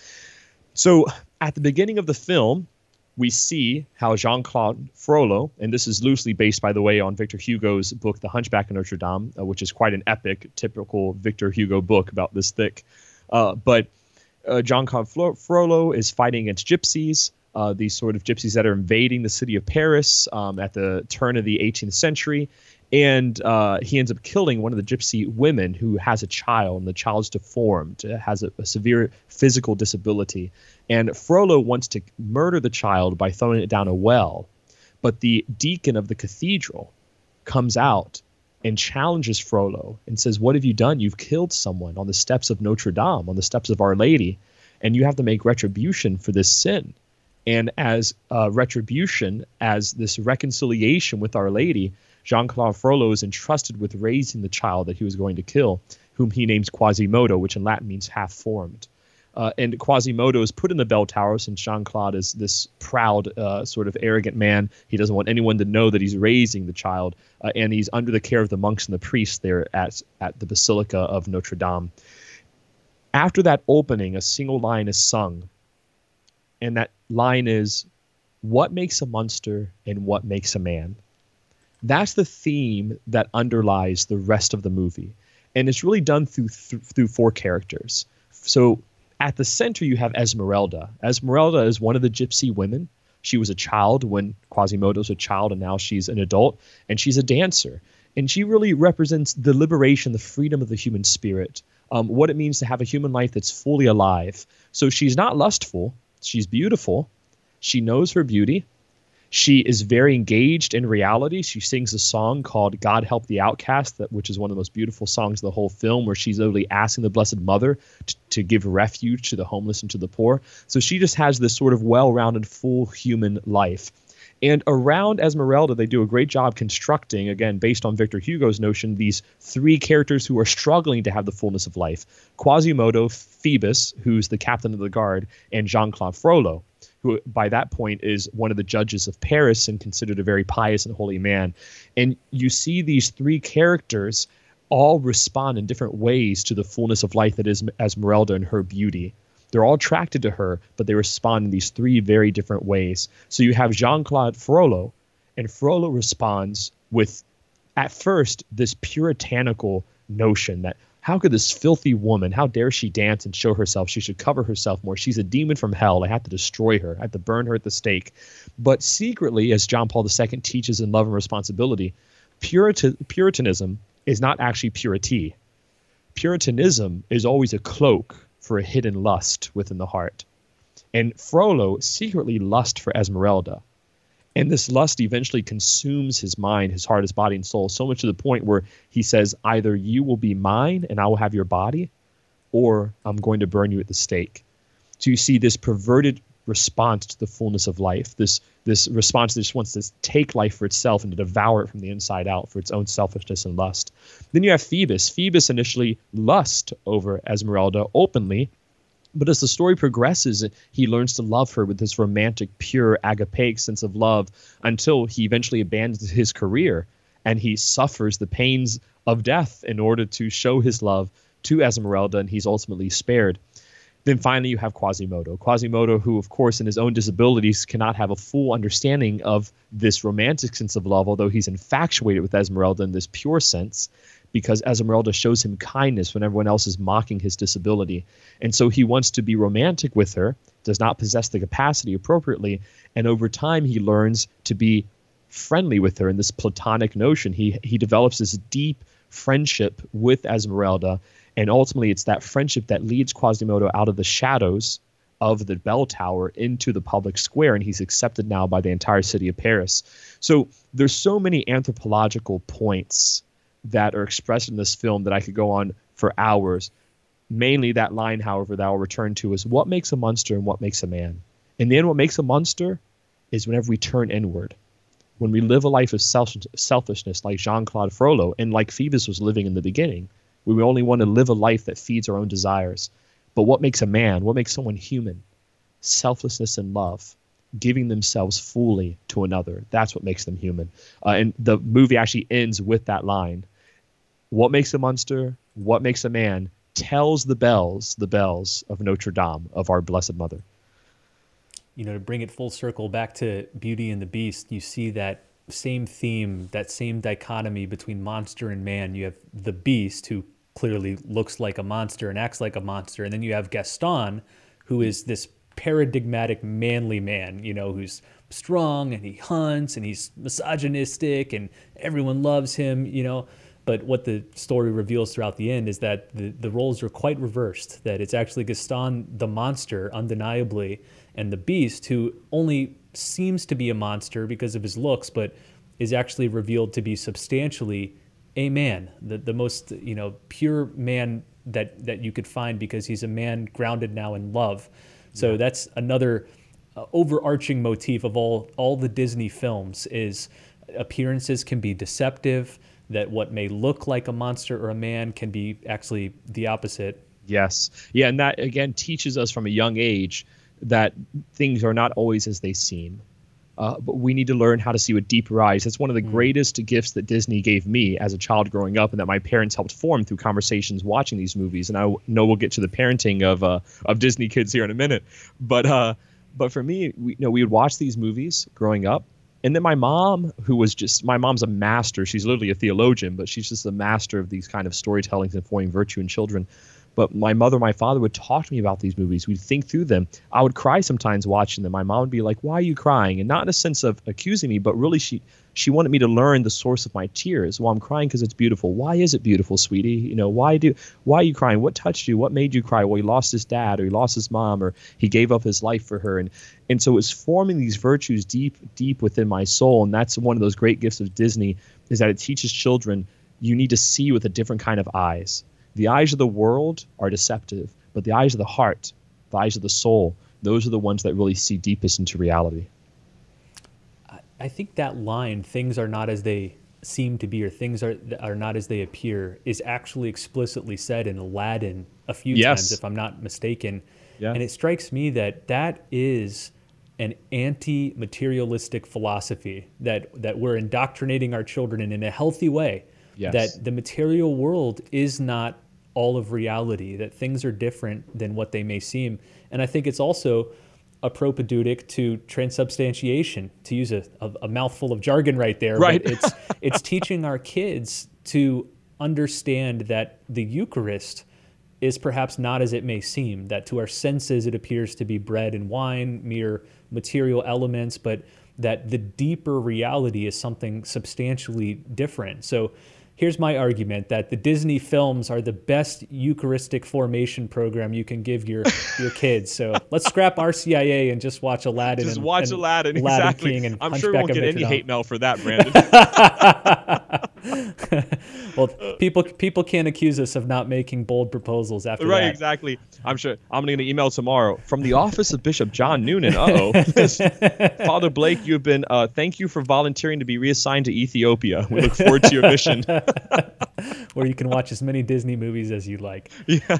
So at the beginning of the film, we see how Jean Claude Frollo, and this is loosely based, by the way, on Victor Hugo's book, The Hunchback of Notre Dame, uh, which is quite an epic, typical Victor Hugo book about this thick. Uh, but uh, Jean Claude Frollo is fighting against gypsies, uh, these sort of gypsies that are invading the city of Paris um, at the turn of the 18th century and uh, he ends up killing one of the gypsy women who has a child, and the child's deformed, has a, a, severe physical disability. And Frollo wants to murder the child by throwing it down a well, but the deacon of the cathedral comes out and challenges Frollo and says, "What have you done? You've killed someone on the steps of Notre Dame, on the steps of Our Lady, and you have to make retribution for this sin." And as uh, retribution, as this reconciliation with Our Lady, Jean Claude Frollo is entrusted with raising the child that he was going to kill, whom he names Quasimodo, which in Latin means half formed. Uh, and Quasimodo is put in the bell tower since Jean Claude is this proud, uh, sort of arrogant man. He doesn't want anyone to know that he's raising the child, uh, and he's under the care of the monks and the priests there at at the Basilica of Notre Dame. After that opening, a single line is sung, and that line is, "What makes a monster and what makes a man?" That's the theme that underlies the rest of the movie, and it's really done through th- through four characters. So at the center you have Esmeralda. Esmeralda is one of the gypsy women. She was a child when Quasimodo's a child, and now she's an adult, and she's a dancer. And she really represents the liberation, the freedom of the human spirit, um, what it means to have a human life that's fully alive. So she's not lustful, she's beautiful, she knows her beauty, she is very engaged in reality. She sings a song called God Help the Outcast, that, which is one of the most beautiful songs of the whole film, where she's literally asking the Blessed Mother to, to give refuge to the homeless and to the poor. So she just has this sort of well rounded, full human life. And around Esmeralda, they do a great job constructing, again, based on Victor Hugo's notion, these three characters who are struggling to have the fullness of life Quasimodo, Phoebus, who's the captain of the guard, and Jean Claude Frollo, who by that point is one of the judges of Paris and considered a very pious and holy man. And you see these three characters all respond in different ways to the fullness of life that is Esmeralda and her beauty. They're all attracted to her, but they respond in these three very different ways. So you have Jean Claude Frollo, and Frollo responds with, at first, this puritanical notion that how could this filthy woman, how dare she dance and show herself? She should cover herself more. She's a demon from hell. I have to destroy her. I have to burn her at the stake. But secretly, as John Paul II teaches in Love and Responsibility, Puritan, Puritanism is not actually purity. Puritanism is always a cloak for a hidden lust within the heart. And Frollo secretly lusts for Esmeralda. And this lust eventually consumes his mind, his heart, his body, and soul, so much to the point where he says, Either you will be mine and I will have your body, or I'm going to burn you at the stake. So you see this perverted response to the fullness of life, this this response that just wants to take life for itself and to devour it from the inside out for its own selfishness and lust. Then you have Phoebus. Phoebus initially lust over Esmeralda openly, but as the story progresses, he learns to love her with this romantic, pure, agapeic sense of love until he eventually abandons his career and he suffers the pains of death in order to show his love to Esmeralda, and he's ultimately spared. Then finally, you have Quasimodo. Quasimodo, who, of course, in his own disabilities, cannot have a full understanding of this romantic sense of love, although he's infatuated with Esmeralda in this pure sense, because Esmeralda shows him kindness when everyone else is mocking his disability. And so he wants to be romantic with her, does not possess the capacity appropriately, and over time he learns to be friendly with her in this platonic notion. He he develops this deep friendship with Esmeralda and ultimately, it's that friendship that leads Quasimodo out of the shadows of the bell tower into the public square, and he's accepted now by the entire city of Paris. So there's so many anthropological points that are expressed in this film that I could go on for hours. Mainly that line, however, that I'll return to is what makes a monster and what makes a man. In the end, what makes a monster is whenever we turn inward. When we live a life of self- selfishness like Jean Claude Frollo and like Phoebus was living in the beginning, we only want to live a life that feeds our own desires. But what makes a man, what makes someone human? Selflessness and love, giving themselves fully to another. That's what makes them human. Uh, and the movie actually ends with that line What makes a monster? What makes a man? Tells the bells, the bells of Notre Dame, of our Blessed Mother. You know, to bring it full circle back to Beauty and the Beast, you see that same theme, that same dichotomy between monster and man. You have the beast who clearly looks like a monster and acts like a monster. And then you have Gaston, who is this paradigmatic manly man, you know, who's strong and he hunts and he's misogynistic and everyone loves him, you know. But what the story reveals throughout the end is that the, the roles are quite reversed, that it's actually Gaston, the monster, undeniably, and the beast, who only seems to be a monster because of his looks, but is actually revealed to be substantially a man, the, the most you know pure man that that you could find because he's a man grounded now in love. So yeah. that's another uh, overarching motif of all all the Disney films is appearances can be deceptive. That what may look like a monster or a man can be actually the opposite. Yes, yeah, and that again teaches us from a young age that things are not always as they seem. Uh, but we need to learn how to see with deeper eyes. That's one of the mm. greatest gifts that Disney gave me as a child growing up, and that my parents helped form through conversations watching these movies. And I know we'll get to the parenting of uh, of Disney kids here in a minute, but uh, but for me, we, you know, we would watch these movies growing up, and then my mom, who was just my mom's a master. She's literally a theologian, but she's just a master of these kind of storytellings and forming virtue in children. But my mother, my father would talk to me about these movies. We'd think through them. I would cry sometimes watching them. My mom would be like, "Why are you crying?" And not in a sense of accusing me, but really she she wanted me to learn the source of my tears. Well, I'm crying because it's beautiful. Why is it beautiful, sweetie? You know, why do why are you crying? What touched you? What made you cry? Well, he lost his dad, or he lost his mom, or he gave up his life for her. And and so it's forming these virtues deep deep within my soul. And that's one of those great gifts of Disney is that it teaches children you need to see with a different kind of eyes the eyes of the world are deceptive, but the eyes of the heart, the eyes of the soul, those are the ones that really see deepest into reality. I think that line, things are not as they seem to be or things are are not as they appear is actually explicitly said in Aladdin a few Yes. times if I'm not mistaken. Yeah. And it strikes me that that is an anti-materialistic philosophy that that we're indoctrinating our children in in a healthy way. Yes. That the material world is not all of reality, that things are different than what they may seem. And I think it's also a propaedeutic to transubstantiation, to use a, a, a mouthful of jargon right there. Right. But it's *laughs* it's teaching our kids to understand that the Eucharist is perhaps not as it may seem, that to our senses it appears to be bread and wine, mere material elements, but that the deeper reality is something substantially different. So here's my argument that the Disney films are the best Eucharistic formation program you can give your, your kids. So *laughs* let's scrap RCIA and just watch Aladdin. Just and, watch and Aladdin. Aladdin exactly. King and I'm sure we won't get any hate mail for that, *laughs* Brandon. *laughs* *laughs* Well, people people can't accuse us of not making bold proposals after right, that. exactly. I'm sure. I'm going to email tomorrow from the office of Bishop John Noonan. *laughs* Uh oh. Father Blake, you've been. Uh, thank you for volunteering to be reassigned to Ethiopia. We look forward to your mission. *laughs* where you can watch as many Disney movies as you like. Yeah.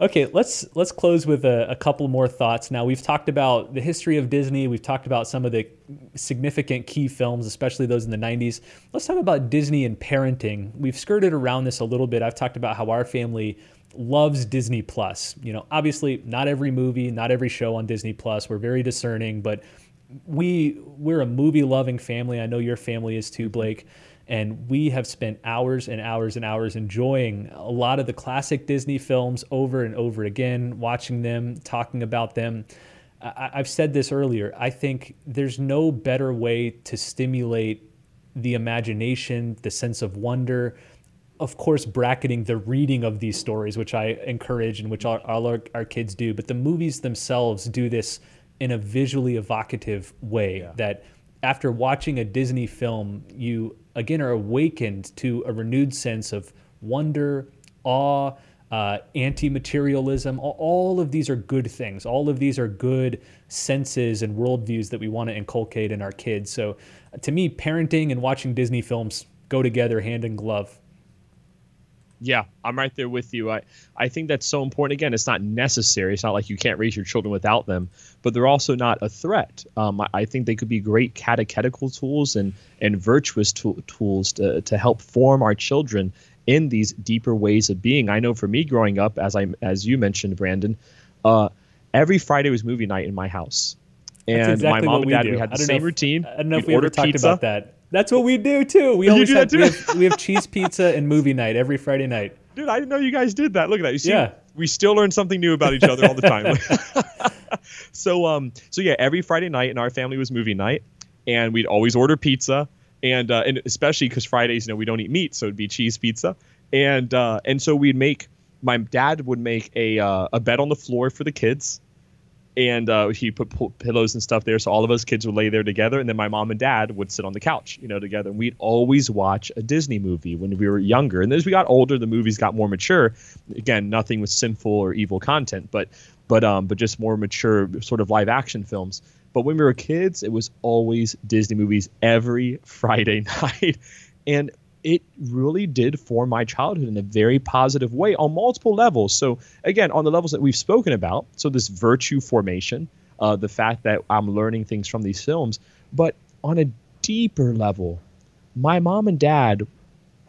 okay, let's let's close with a, a couple more thoughts. Now we've talked about the history of Disney. We've talked about some of the significant key films, especially those in the '90s. Let's talk about Disney and parenting. We've skirted around this a little bit. I've talked about how our family loves Disney Plus. You know, obviously not every movie, not every show on Disney Plus. We're very discerning, but we we're a movie loving family. I know your family is too, mm-hmm. Blake. And we have spent hours and hours and hours enjoying a lot of the classic Disney films over and over again, watching them, talking about them. I, I've said this earlier. I think there's no better way to stimulate the imagination, the sense of wonder, of course, bracketing the reading of these stories, which I encourage and which all, all our, our kids do. But the movies themselves do this in a visually evocative way that after watching a Disney film, you again are awakened to a renewed sense of wonder, awe, uh, anti materialism. All, of these are good things. All of these are good senses and worldviews that we want to inculcate in our kids. So, to me, parenting and watching Disney films go together hand in glove. Yeah, I'm right there with you. I, I think that's so important. Again, it's not necessary. It's not like you can't raise your children without them, but they're also not a threat. Um, I, I think they could be great catechetical tools and, and virtuous tool, tools to, to help form our children in these deeper ways of being. I know for me growing up, as I as you mentioned, Brandon, uh, every Friday was movie night in my house, and That's exactly my mom what and we dad do. we had I the don't know same if- routine. I don't know We'd we ever talked pizza. about that. That's what we do too. We *laughs* always do have, that we have we have cheese pizza and movie night every Friday night. Dude, I didn't know you guys did that. Look at that. You see, Yeah. we still learn something new about each other all the time. *laughs* *laughs* so, um, so yeah, every Friday night in our family was movie night, and we'd always order pizza, and uh, and especially because Fridays, you know, we don't eat meat, so it'd be cheese pizza, and uh, and so we'd make. My dad would make a uh, a bed on the floor for the kids, and uh, he put p- pillows and stuff there, so all of us kids would lay there together, and then my mom and dad would sit on the couch, you know, together. And we'd always watch a Disney movie when we were younger, and as we got older, the movies got more mature. Again, nothing with sinful or evil content, but but um, but just more mature sort of live action films. But when we were kids, it was always Disney movies every *laughs* Friday night, and it really did form my childhood in a very positive way on multiple levels. So again, on the levels that we've spoken about, so this virtue formation, uh, the fact that I'm learning things from these films, but on a deeper level, my mom and dad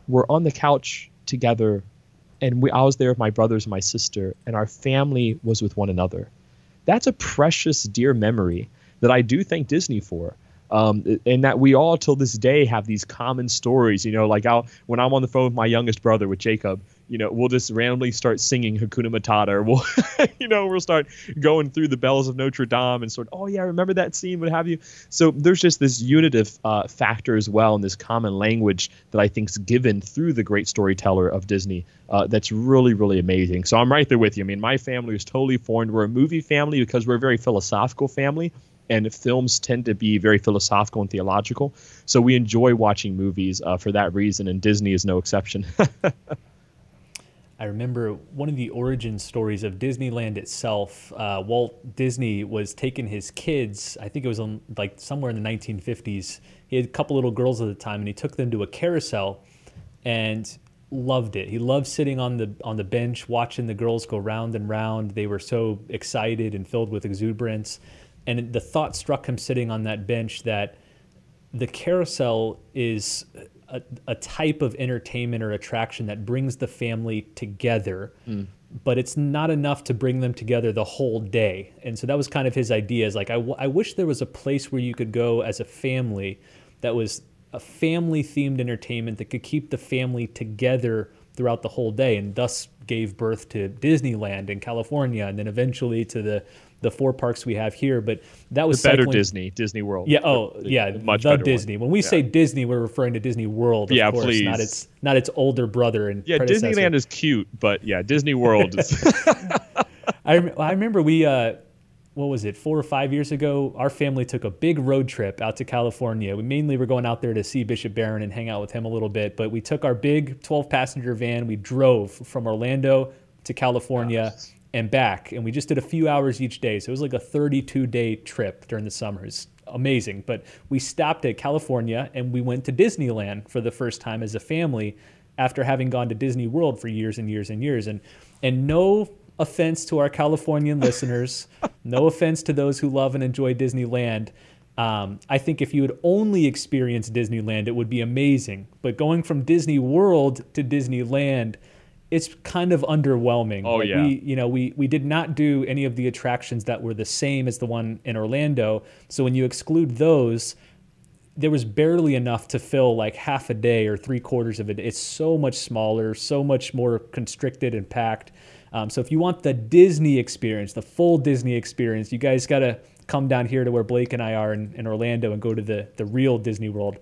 were on the couch together, and we, I was there with my brothers and my sister, and our family was with one another. That's a precious, dear memory that I do thank Disney for um, and that we all till this day have these common stories. You know, like I'll when I'm on the phone with my youngest brother with Jacob, you know, we'll just randomly start singing Hakuna Matata, or *laughs* we'll, you know, we'll start going through the bells of Notre Dame and sort of, oh yeah, I remember that scene, what have you. So there's just this unitive uh, factor as well, and this common language that I think's given through the great storyteller of Disney. Uh, that's really, really amazing. So I'm right there with you. I mean, my family is totally formed. We're a movie family because we're a very philosophical family and films tend to be very philosophical and theological. So we enjoy watching movies uh, for that reason, and Disney is no exception. *laughs* I remember one of the origin stories of Disneyland itself. Uh, Walt Disney was taking his kids, I think it was on, like somewhere in the 1950s. He had a couple little girls at the time, and he took them to a carousel and loved it. He loved sitting on the on the bench watching the girls go round and round. They were so excited and filled with exuberance. And the thought struck him sitting on that bench that the carousel is a, a, type of entertainment or attraction that brings the family together, mm. but it's not enough to bring them together the whole day. And so that was kind of his idea is like, I, w- I wish there was a place where you could go as a family that was a family themed entertainment that could keep the family together throughout the whole day and thus gave birth to Disneyland in California and then eventually to the the four parks we have here. But that was the better cycling. Disney, Disney World. Yeah. Oh, yeah. Much the Disney. One. When we yeah. say Disney, we're referring to Disney World. Of yeah, course, please. Not its not its older brother and yeah. Disneyland is cute, but yeah, Disney World is. *laughs* *laughs* I I remember we. Uh, what was it, four or five years ago, our family took a big road trip out to California. We mainly were going out there to see Bishop Barron and hang out with him a little bit, but we took our big 12 passenger van. We drove from Orlando to California and back, and we just did a few hours each day. So it was like a 32 day trip during the summer. summers. Amazing. But we stopped at California and we went to Disneyland for the first time as a family after having gone to Disney World for years and years and years. And and no offense to our Californian listeners, *laughs* no offense to those who love and enjoy Disneyland. Um, I think if you had only experienced Disneyland, it would be amazing. But going from Disney World to Disneyland, it's kind of underwhelming. Oh like yeah. We, you know, we we did not do any of the attractions that were the same as the one in Orlando. So when you exclude those, there was barely enough to fill like half a day or three quarters of it. It's so much smaller, so much more constricted and packed. Um, so if you want the Disney experience, the full Disney experience, you guys got to come down here to where Blake and I are in, in Orlando and go to the the real Disney World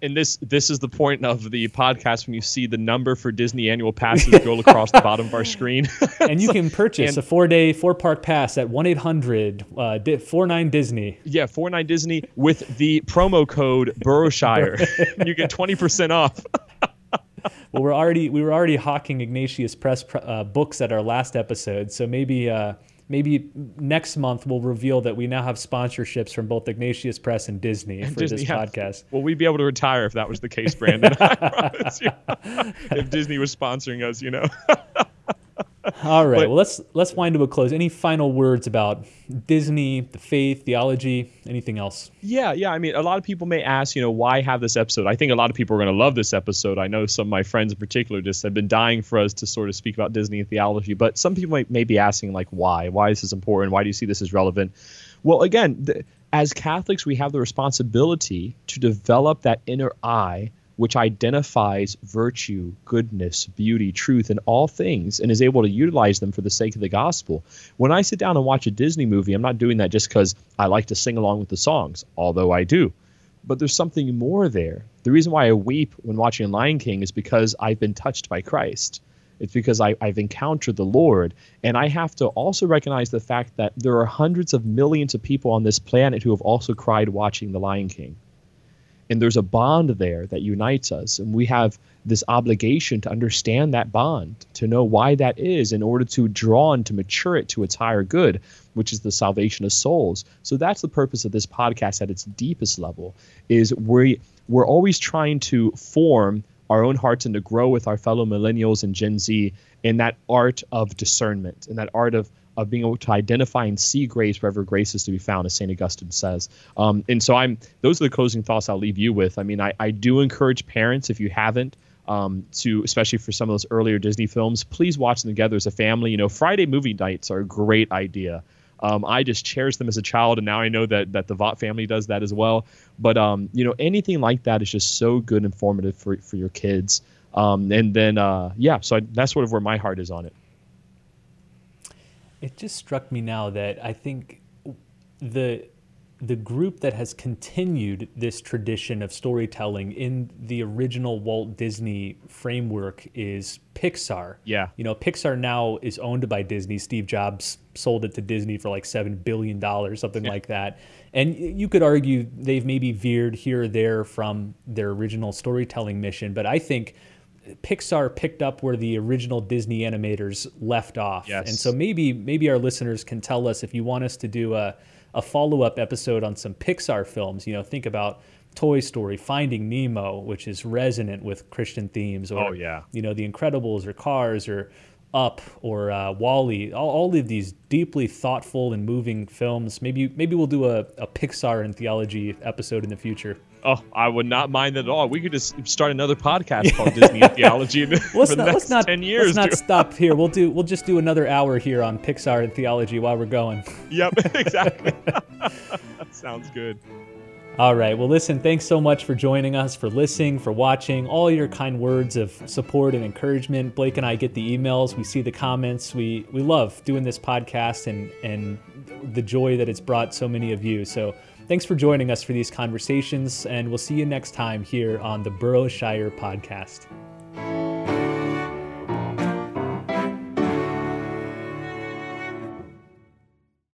and this this is the point of the podcast when you see the number for Disney annual passes go *laughs* across the bottom of our screen. *laughs* and you can purchase and, a four day four park pass at one eight hundred uh, four nine Disney. Yeah, four nine Disney with the promo code Burrowshire. *laughs* you get twenty percent off. well, we're already we were already hawking Ignatius Press uh, books at our last episode, so maybe. Uh, maybe next month we'll reveal that we now have sponsorships from both Ignatius Press and Disney and for Disney, this yeah. podcast. Well, we'd be able to retire if that was the case, Brandon. *laughs* I promise you. if Disney was sponsoring us, you know. *laughs* *laughs* All right. But, well, let's let's wind to a close. Any final words about Disney, the faith, theology, anything else? Yeah, yeah. I mean, a lot of people may ask, you know, why have this episode? I think a lot of people are going to love this episode. I know some of my friends in particular just have been dying for us to sort of speak about Disney and theology. But some people may, may be asking, like, why? Why is this important? Why do you see this as relevant? Well, again, the, as Catholics, we have the responsibility to develop that inner eye which identifies virtue, goodness, beauty, truth in all things and is able to utilize them for the sake of the gospel. When I sit down and watch a Disney movie, I'm not doing that just because I like to sing along with the songs, although I do. But there's something more there. The reason why I weep when watching Lion King is because I've been touched by Christ. It's because I, have encountered the Lord. And I have to also recognize the fact that there are hundreds of millions of people on this planet who have also cried watching The Lion King and there's a bond there that unites us. And we have this obligation to understand that bond to know why that is in order to draw and to mature it to its higher good which is the salvation of souls. So that's the purpose of this podcast at its deepest level is we we're always trying to form our own hearts and to grow with our fellow millennials and gen z in that art of discernment and that art of of being able to identify and see grace wherever grace is to be found, as St. Augustine says. Um, and so I'm those are the closing thoughts I'll leave you with. I mean, I, I do encourage parents, if you haven't, um, to especially for some of those earlier Disney films, please watch them together as a family. You know, Friday movie nights are a great idea. Um, I just cherished them as a child, and now I know that that the Vogt family does that as well. But um, you know, anything like that is just so good and informative for for your kids. Um, and then uh, yeah, so I, that's sort of where my heart is on it. It just struck me now that I think the the group that has continued this tradition of storytelling in the original Walt Disney framework is Pixar. Yeah. You know, Pixar now is owned by Disney. Steve Jobs sold it to Disney for like $7 billion, something yeah. like that. And you could argue they've maybe veered here or there from their original storytelling mission, but I think Pixar picked up where the original Disney animators left off. Yes. And so maybe maybe our listeners can tell us if you want us to do a, a follow up episode on some Pixar films. You know, think about Toy Story, Finding Nemo, which is resonant with Christian themes, or Oh, yeah. you know, The Incredibles, or Cars, or Up, or uh, WALL-E. All, all of these deeply thoughtful and moving films. Maybe maybe we'll do a, a Pixar and theology episode in the future. Oh, I would not mind that at all. We could just start another podcast called Disney *laughs* Theology *laughs* Let's for the not, next let's not, ten years. Let's not stop here. We'll do. We'll just do another hour here on Pixar and theology while we're going. *laughs* Yep, exactly. Sounds good. All right. Well, listen. Thanks so much for joining us, for listening, for watching. All your kind words of support and encouragement. Blake and I get the emails. We see the comments. We we love doing this podcast and and the joy that it's brought so many of you. So Thanks for joining us for these conversations, and we'll see you next time here on the Burrowshire Podcast.